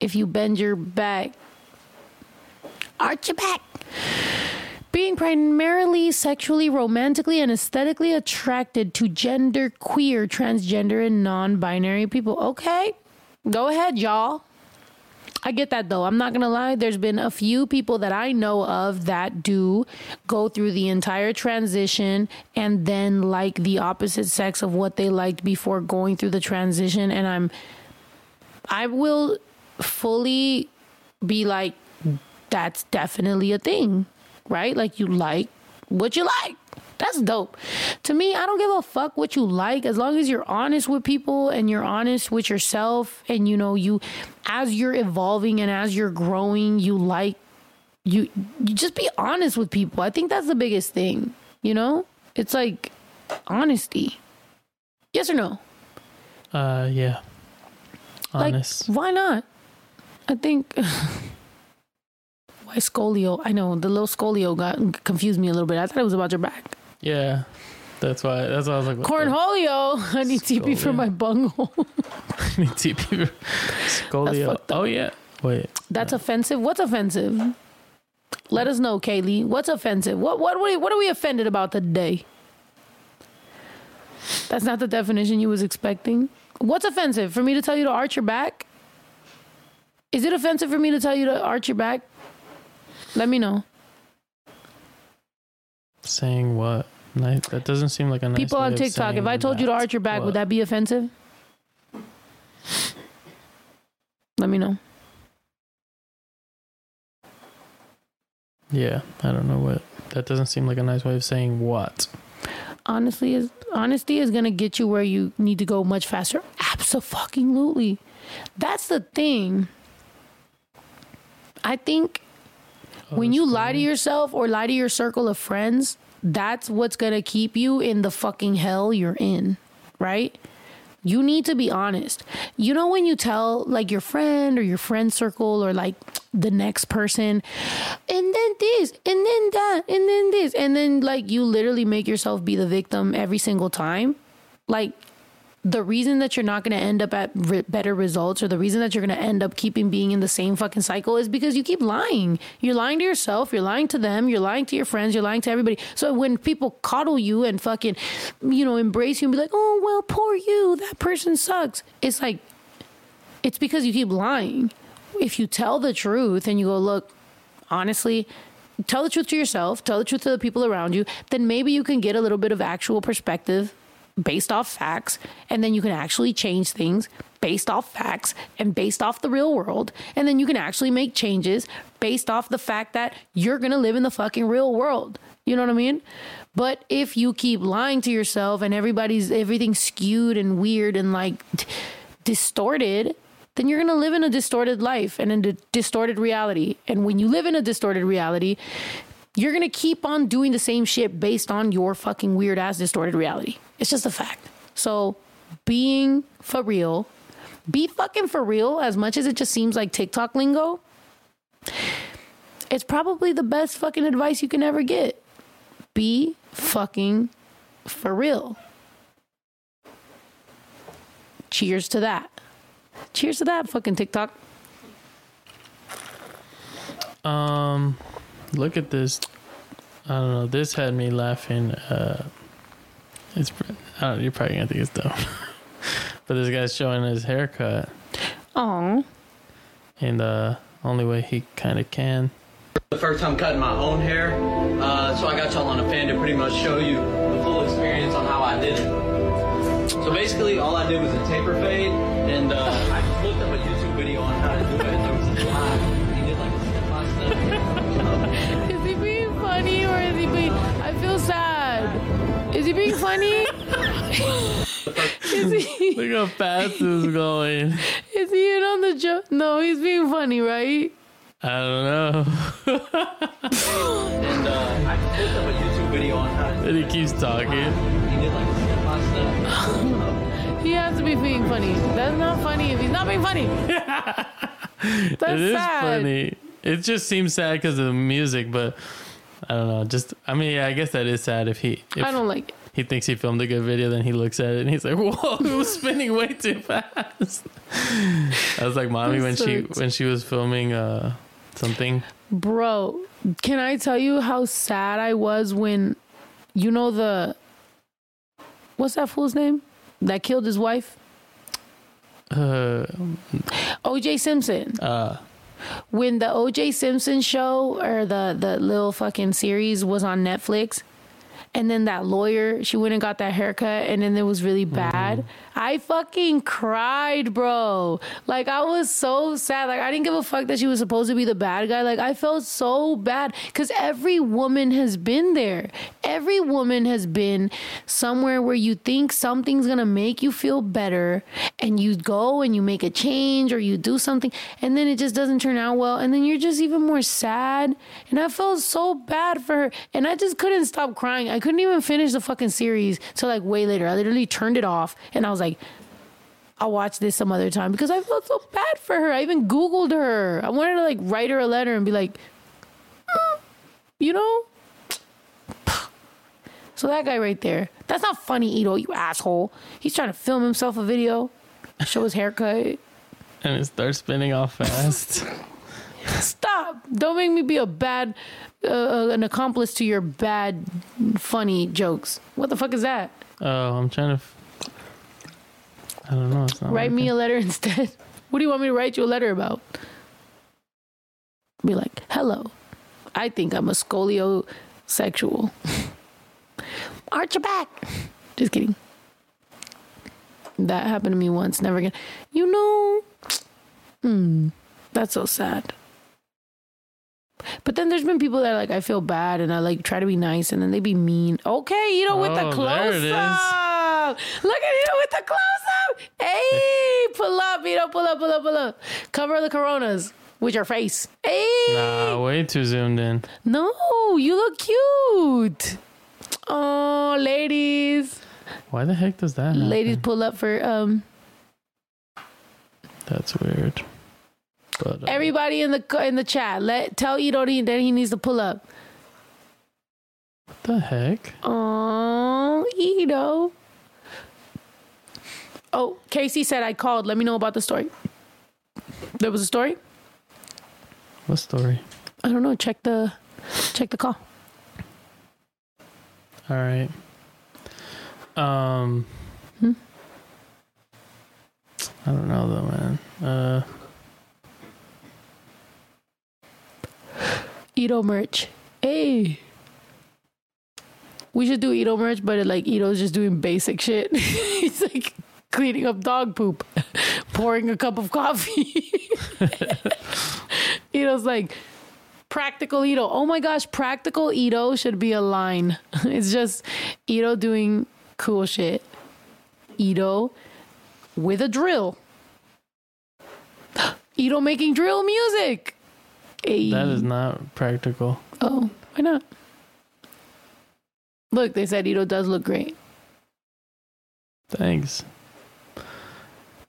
If you bend your back, arch your back. Being primarily sexually, romantically, and aesthetically attracted to gender queer, transgender, and non binary people. Okay, go ahead, y'all. I get that though. I'm not gonna lie. There's been a few people that I know of that do go through the entire transition and then like the opposite sex of what they liked before going through the transition. And I'm, I will fully be like, that's definitely a thing, right? Like you like what you like. That's dope. To me, I don't give a fuck what you like as long as you're honest with people and you're honest with yourself and you know you as you're evolving and as you're growing, you like you you just be honest with people. I think that's the biggest thing, you know? It's like honesty. Yes or no? Uh, yeah. Honest. Like, why not? I think. *laughs* why scolio? I know the little scolio got confused me a little bit. I thought it was about your back. yeah. That's why. That's why I was like, Cornholio. *laughs* I need TP for my bunghole. *laughs* I need TP. Scolio. Oh yeah. Wait. That's uh, offensive. What's offensive? Let us know, Kaylee. What's offensive? What what what are, what are we offended about today? That's not the definition you was expecting. What's offensive? For me to tell you to arch your back? Is it offensive for me to tell you to arch your back? Let me know. Saying what? Nice. That doesn't seem like a nice. Way. People on of TikTok, if I told you to arch your back, What? would that be offensive? Let me know. Yeah, I don't know what. That doesn't seem like a nice way of saying what. honestly is honesty is gonna get you where you need to go much faster. Absolutely. That's the thing. I think Oh, when you lie to yourself or lie to your circle of friends, that's what's gonna keep you in the fucking hell you're in, right? You need to be honest. You know when you tell like your friend or your friend circle or like the next person, and then this, and then that, and then this, and then like you literally make yourself be the victim every single time. Like the reason that you're not going to end up at re- better results or the reason that you're going to end up keeping being in the same fucking cycle is because you keep lying. You're lying to yourself, you're lying to them, you're lying to your friends, you're lying to everybody. So when people coddle you and fucking, you know, embrace you and be like, oh, well, poor you, that person sucks, it's like, it's because you keep lying. If you tell the truth and you go, look, honestly, tell the truth to yourself, tell the truth to the people around you, then maybe you can get a little bit of actual perspective based off facts, and then you can actually change things based off facts and based off the real world. And then you can actually make changes based off the fact that you're gonna live in the fucking real world. You know what I mean? But if you keep lying to yourself and everybody's everything's skewed and weird and like t- distorted, then you're gonna live in a distorted life and in a distorted reality. And when you live in a distorted reality, you're gonna keep on doing the same shit based on your fucking weird ass distorted reality. It's just a fact. So being for real, be fucking for real as much as it just seems like TikTok lingo. It's probably the best fucking advice you can ever get. Be fucking for real. Cheers to that. Cheers to that fucking TikTok. Um, look at this. I don't know. This had me laughing. Uh, it's I don't, you're probably gonna think it's dumb, *laughs* but this guy's showing his haircut Oh. And the only way he kind of can. The first time cutting my own hair, uh, so I got y'all on a fan to pretty much show you the full experience on how I did it. So basically, all I did was a taper fade, he being funny? is he? Look how fast this is going. Is he in on the joke? No, he's being funny, right? I don't know. *laughs* and uh, I just looked up a YouTube video on how And he keeps talking. He did like a step by step. He has to be being funny. That's not funny if he's not being funny. *laughs* That's it is sad. funny. It just seems sad because of the music, but I don't know. Just I mean, yeah, I guess that is sad if he. If I don't like it. He thinks he filmed a good video, then he looks at it and he's like, "Whoa, it was spinning way too fast." I was like, "Mommy," when she sucks. when she was filming uh something. Bro, can I tell you how sad I was when you know the what's that fool's name that killed his wife? Uh, OJ Simpson. uh, When the OJ Simpson show or the the little fucking series was on Netflix and then that lawyer, she went and got that haircut and then it was really bad. I fucking cried, bro. Like I was so sad. Like I didn't give a fuck that she was supposed to be the bad guy. Like I felt so bad cuz every woman has been there. Every woman has been somewhere where you think something's going to make you feel better and you go and you make a change or you do something and then it just doesn't turn out well and then you're just even more sad. And I felt so bad for her and I just couldn't stop crying. I couldn't even finish the fucking series till like way later. I literally turned it off and I was like I'll watch this some other time because I felt so bad for her. I even Googled her. I wanted to like write her a letter and be like, "Mm, you know? *sighs* So that guy right there, that's not funny, Ito, you asshole. He's trying to film himself a video, show his haircut. *laughs* and it starts spinning off fast. *laughs* Stop! Don't make me be a bad, uh, an accomplice to your bad, funny jokes. What the fuck is that? oh, I'm trying to. F- I don't know. It's not write me a letter *laughs* instead. What do you want me to write you a letter about? Be like, hello, I think I'm a scoliosexual. *laughs* Arch your back. Just kidding. That happened to me once. Never again. You know, *tsk* hmm, that's so sad. But But then there's been people that like I feel bad and I like try to be nice and then they be mean. Okay, you know with the Oh, close there it is. Up. Look at you with the close up. Hey, pull up, you know, pull up, pull up, pull up. Cover the coronas with your face. Hey. Nah, way too zoomed in. No, you look cute. Oh, ladies. Why the heck does that happen? Ladies pull up for um That's weird. But uh, everybody in the in the chat. Let tell Ito that he needs to pull up. what the heck? Oh, Ito. Oh, Casey said I called. Let me know about the story. There was a story? What story? I don't know. Check the check the call. All right. Um. Hmm? I don't know though, man. Uh. Ito merch. Hey. We should do Ito merch, but like Ito's just doing basic shit. *laughs* He's like cleaning up dog poop, *laughs* pouring a cup of coffee. *laughs* Ito's like practical Ito. Oh my gosh, practical Ito should be a line. *laughs* It's just Ito doing cool shit. Ito with a drill. *gasps* Ito making drill music. Hey. That is not practical. Oh, why not? Look, they said Ito does look great. Thanks.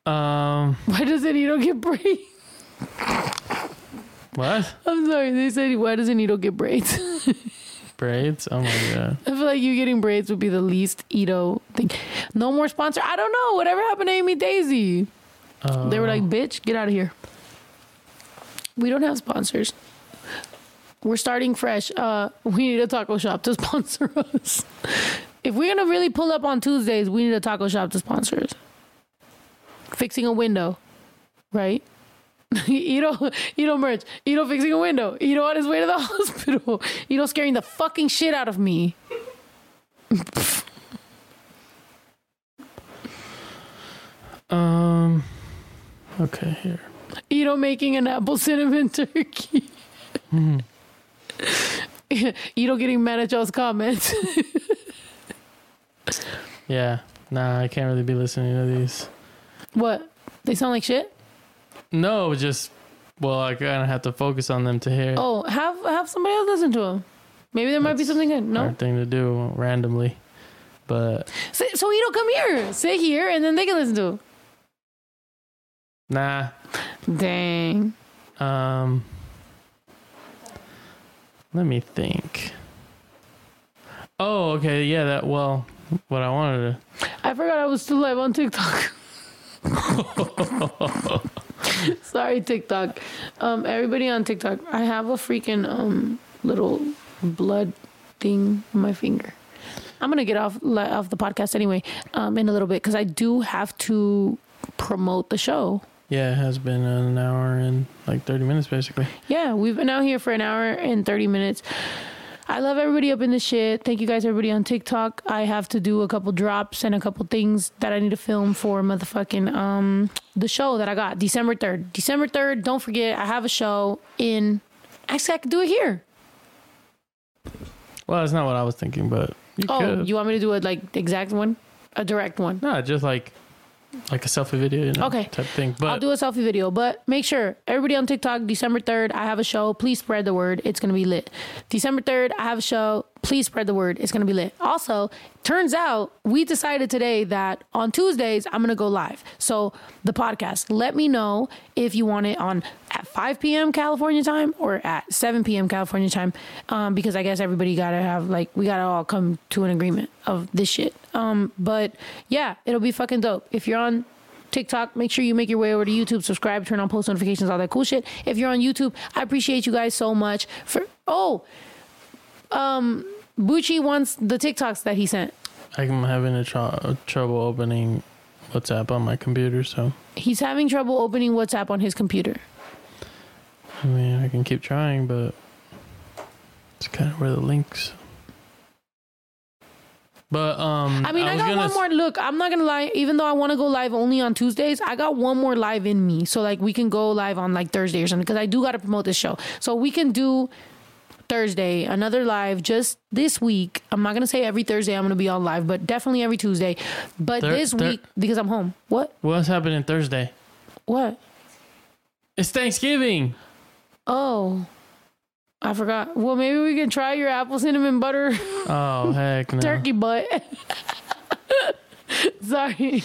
Um. Why doesn't Ito get braids? What? I'm sorry. They said, why doesn't Ito get braids? Braids? Oh my god. *laughs* I feel like you getting braids would be the least Ito thing. No more sponsor. I don't know. Whatever happened to Amy Daisy? They were like, bitch, get out of here. We don't have sponsors. We're starting fresh. Uh, we need a taco shop to *laughs* sponsor us. If we're gonna really pull up on Tuesdays, we need a taco shop to sponsor us. Fixing a window, right? *laughs* Ito, Ito merch. Ito fixing a window. Ito on his way to the *laughs* hospital. Ito scaring the fucking shit out of me. *laughs* Um. Okay, here. Ito making an apple cinnamon turkey. Mhm. Ito getting mad at Joe's comments. Yeah. Nah, I can't really be listening to these. What? They sound like shit? No, just well, I kind of have to focus on them to hear. Oh, have have somebody else listen to them. Maybe there might be something good. No. Hard thing to do randomly, but So, so Ito, come here. Sit here, and then they can listen to nah. Dang. Um. Let me think. Oh, okay. Yeah, that. Well, what I wanted to. I forgot I was still live on TikTok. *laughs* *laughs* Sorry, TikTok. Um, everybody on TikTok, I have a freaking um little blood thing on my finger. I'm gonna get off off the podcast anyway, um, in a little bit because I do have to promote the show. yeah, it has been an hour and like thirty minutes, basically. Yeah, we've been out here for an hour and 30 minutes. I love everybody up in the shit. Thank you guys, everybody on TikTok. I have to do a couple drops and a couple things that I need to film for motherfucking um the show that I got December 3rd. December 3rd, don't forget, I have a show in actually I could do it here. Well, that's not what I was thinking, but you oh, could. you want me to do it like exact one? A direct one. no, just like like a selfie video, you know, Okay. type thing. I'll do a selfie video, but make sure everybody on TikTok, December 3rd, I have a show. Please spread the word. It's going to be lit. December 3rd, I have a show. Please spread the word. It's going to be lit. Also, turns out we decided today that on Tuesdays, I'm going to go live. So the podcast, let me know if you want it on at 5 p.m. California time or at 7 p.m. California time. Um, because I guess everybody got to have, like, we got to all come to an agreement of this shit. Um, but yeah, it'll be fucking dope. If you're on TikTok, make sure you make your way over to YouTube, subscribe, turn on post notifications, all that cool shit. If you're on YouTube, I appreciate you guys so much for oh um Bucci wants the TikToks that he sent. I'm having a tr- trouble opening WhatsApp on my computer, so He's having trouble opening WhatsApp on his computer. I mean, I can keep trying, but it's kind of where the links. But um, I mean, I, was got one more. Look, I'm not gonna lie. Even though I want to go live only on Tuesdays, I got one more live in me. So like, we can go live on like Thursday or something because I do got to promote this show. So we can do Thursday, another live just this week. I'm not gonna say every Thursday I'm gonna be on live, but definitely every Tuesday. But Thur- this thur- week because I'm home. What? What's happening Thursday? What? It's Thanksgiving. Oh, I forgot. Well, maybe we can try your apple cinnamon butter Oh heck no. *laughs* turkey butt. *laughs* *laughs* Sorry.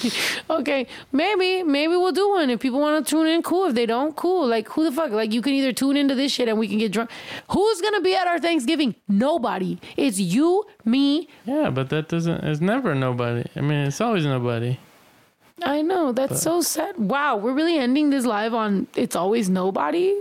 Okay, maybe maybe we'll do one if people want to tune in. Cool. If they don't, cool. Like who the fuck? Like you can either tune into this shit and we can get drunk. Who's gonna be at our Thanksgiving? Nobody. It's you, me. Yeah, but that doesn't. It's never nobody. I mean, it's always nobody. I know that's But- so sad. Wow, we're really ending this live on. It's always nobody.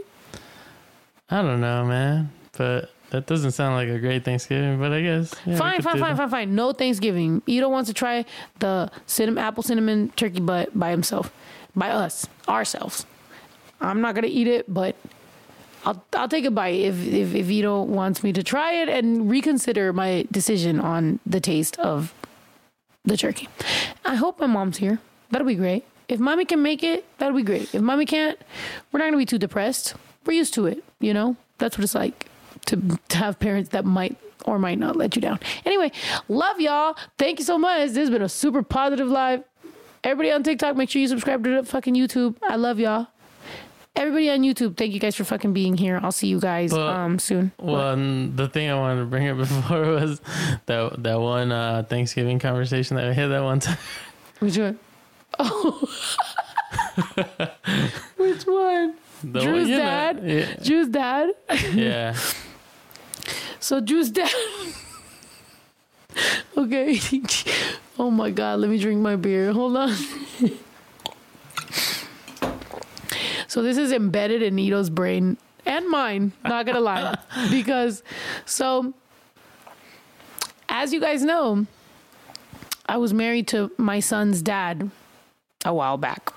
I don't know, man. But that doesn't sound like a great Thanksgiving. But I guess. yeah, fine, fine, fine, that. fine, fine. No Thanksgiving. Ito wants to try the cinnamon, apple cinnamon turkey butt by himself, by us, ourselves. I'm not gonna eat it, but I'll I'll take a bite if if if Ito wants me to try it and reconsider my decision on the taste of the turkey. I hope my mom's here. That'll be great. If mommy can make it, that'll be great. If mommy can't, we're not gonna be too depressed. We're used to it, you know. That's what it's like to, to have parents that might or might not let you down. Anyway, love y'all. Thank you so much. This has been a super positive live. Everybody on TikTok, make sure you subscribe to the fucking YouTube. I love y'all. Everybody on YouTube, thank you guys for fucking being here. I'll see you guys um soon. Well, the thing I wanted to bring up *laughs* before was that that one uh, Thanksgiving conversation that we had that one time. Which one? *laughs* Oh. *laughs* Which one? The Drew's one- you know, dad. yeah. Drew's dad. Yeah. So juice down. *laughs* okay. *laughs* oh my god, let me drink my beer. Hold on. *laughs* so this is embedded in Ito's brain and mine, not gonna lie. because so as you guys know, I was married to my son's dad a while back.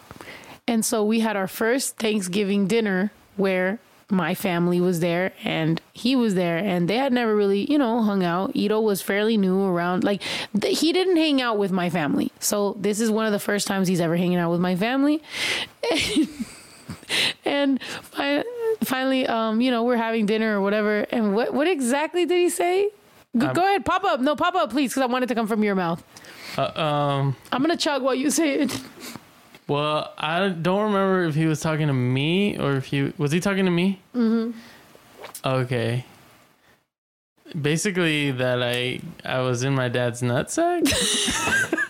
And so we had our first Thanksgiving dinner where my family was there and he was there and they had never really, you know, hung out. Ito was fairly new around. Like th- he didn't hang out with my family. So this is one of the first times he's ever hanging out with my family. *laughs* and fi- finally, um, you know, we're having dinner or whatever. And what what exactly did he say? Go, Um, go ahead, pop up. No, pop up, please, because I want it to come from your mouth. Uh, um. I'm gonna chug while you say it. *laughs* Well, I don't remember if he was talking to me or if he was he talking to me. Mm-hmm. Okay. Basically, that I I was in my dad's nutsack. *laughs*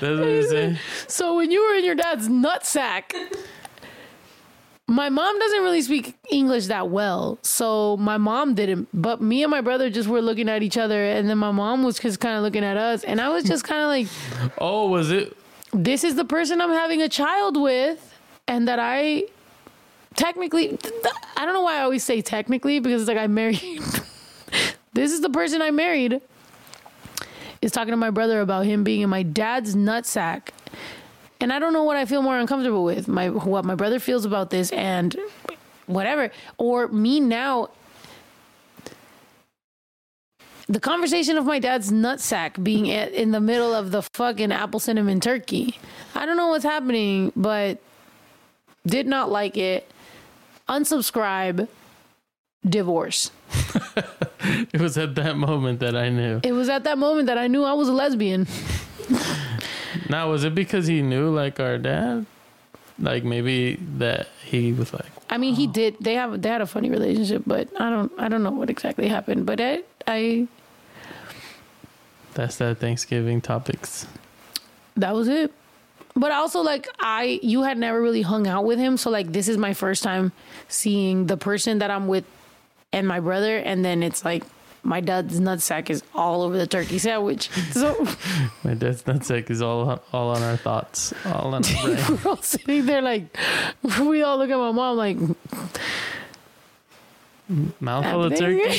That's what. So when you were in your dad's nutsack, my mom doesn't really speak English that well. So my mom didn't, but me and my brother just were looking at each other, and then my mom was just kind of looking at us, and I was just kind of like, "Oh, was it? This is the person I'm having a child with, and that I technically, I don't know why I always say technically because it's like I married. *laughs* this is the person I married. Is talking to my brother about him being in my dad's nutsack. And I don't know what I feel more uncomfortable with. My what my brother feels about this and whatever. Or me now the conversation of my dad's nutsack being at, in the middle of the fucking apple cinnamon turkey. I don't know what's happening, but did not like it. Unsubscribe. Divorce. *laughs* It was at that moment that I knew. It was at that moment that I knew I was a lesbian. *laughs* Now, was it because he knew like our dad? Like maybe that he was like, I mean, he did. They have they had a funny relationship, but I don't I don't know what exactly happened. But I I that's that Thanksgiving topics. that was it. But also like I you had never really hung out with him, so like this is my first time seeing the person that I'm with and my brother, and then it's like my dad's nutsack is all over the turkey sandwich. *laughs* So *laughs* My dad's nutsack is all all on our thoughts, all on our *laughs* brain. we're all sitting there like we all look at my mom like Mouthful of turkey,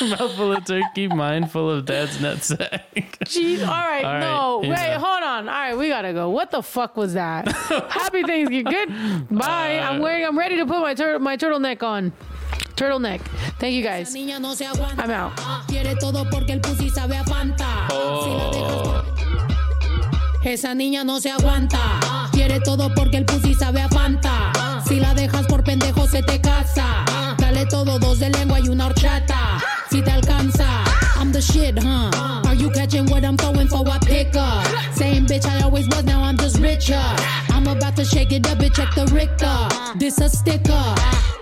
*laughs* mouthful of turkey, mindful of dad's nutsack. Jeez, all right, All right, no, wait, enough. hold on. All right, we gotta go. What the fuck was that? *laughs* Happy Thanksgiving. Good. Bye. I'm uh, wearing. I'm ready to put my tur- my turtleneck on. Turtleneck. Thank you guys. Niña no se aguanta. I'm out. Quiere todo porque el pussy sabe a Fanta. Si la oh. dejas por- Esa niña no se aguanta. Quiere todo porque el pussy sabe a Fanta. La dejas por pendejo se te casa. Dale todo, dos de lengua y una horchata. Si te alcanza, I'm the shit, huh? Are you catching what I'm throwing for a pickup? Same bitch I always was, now I'm just richer. I'm about to shake it up, bitch, check the Richter. This a sticker.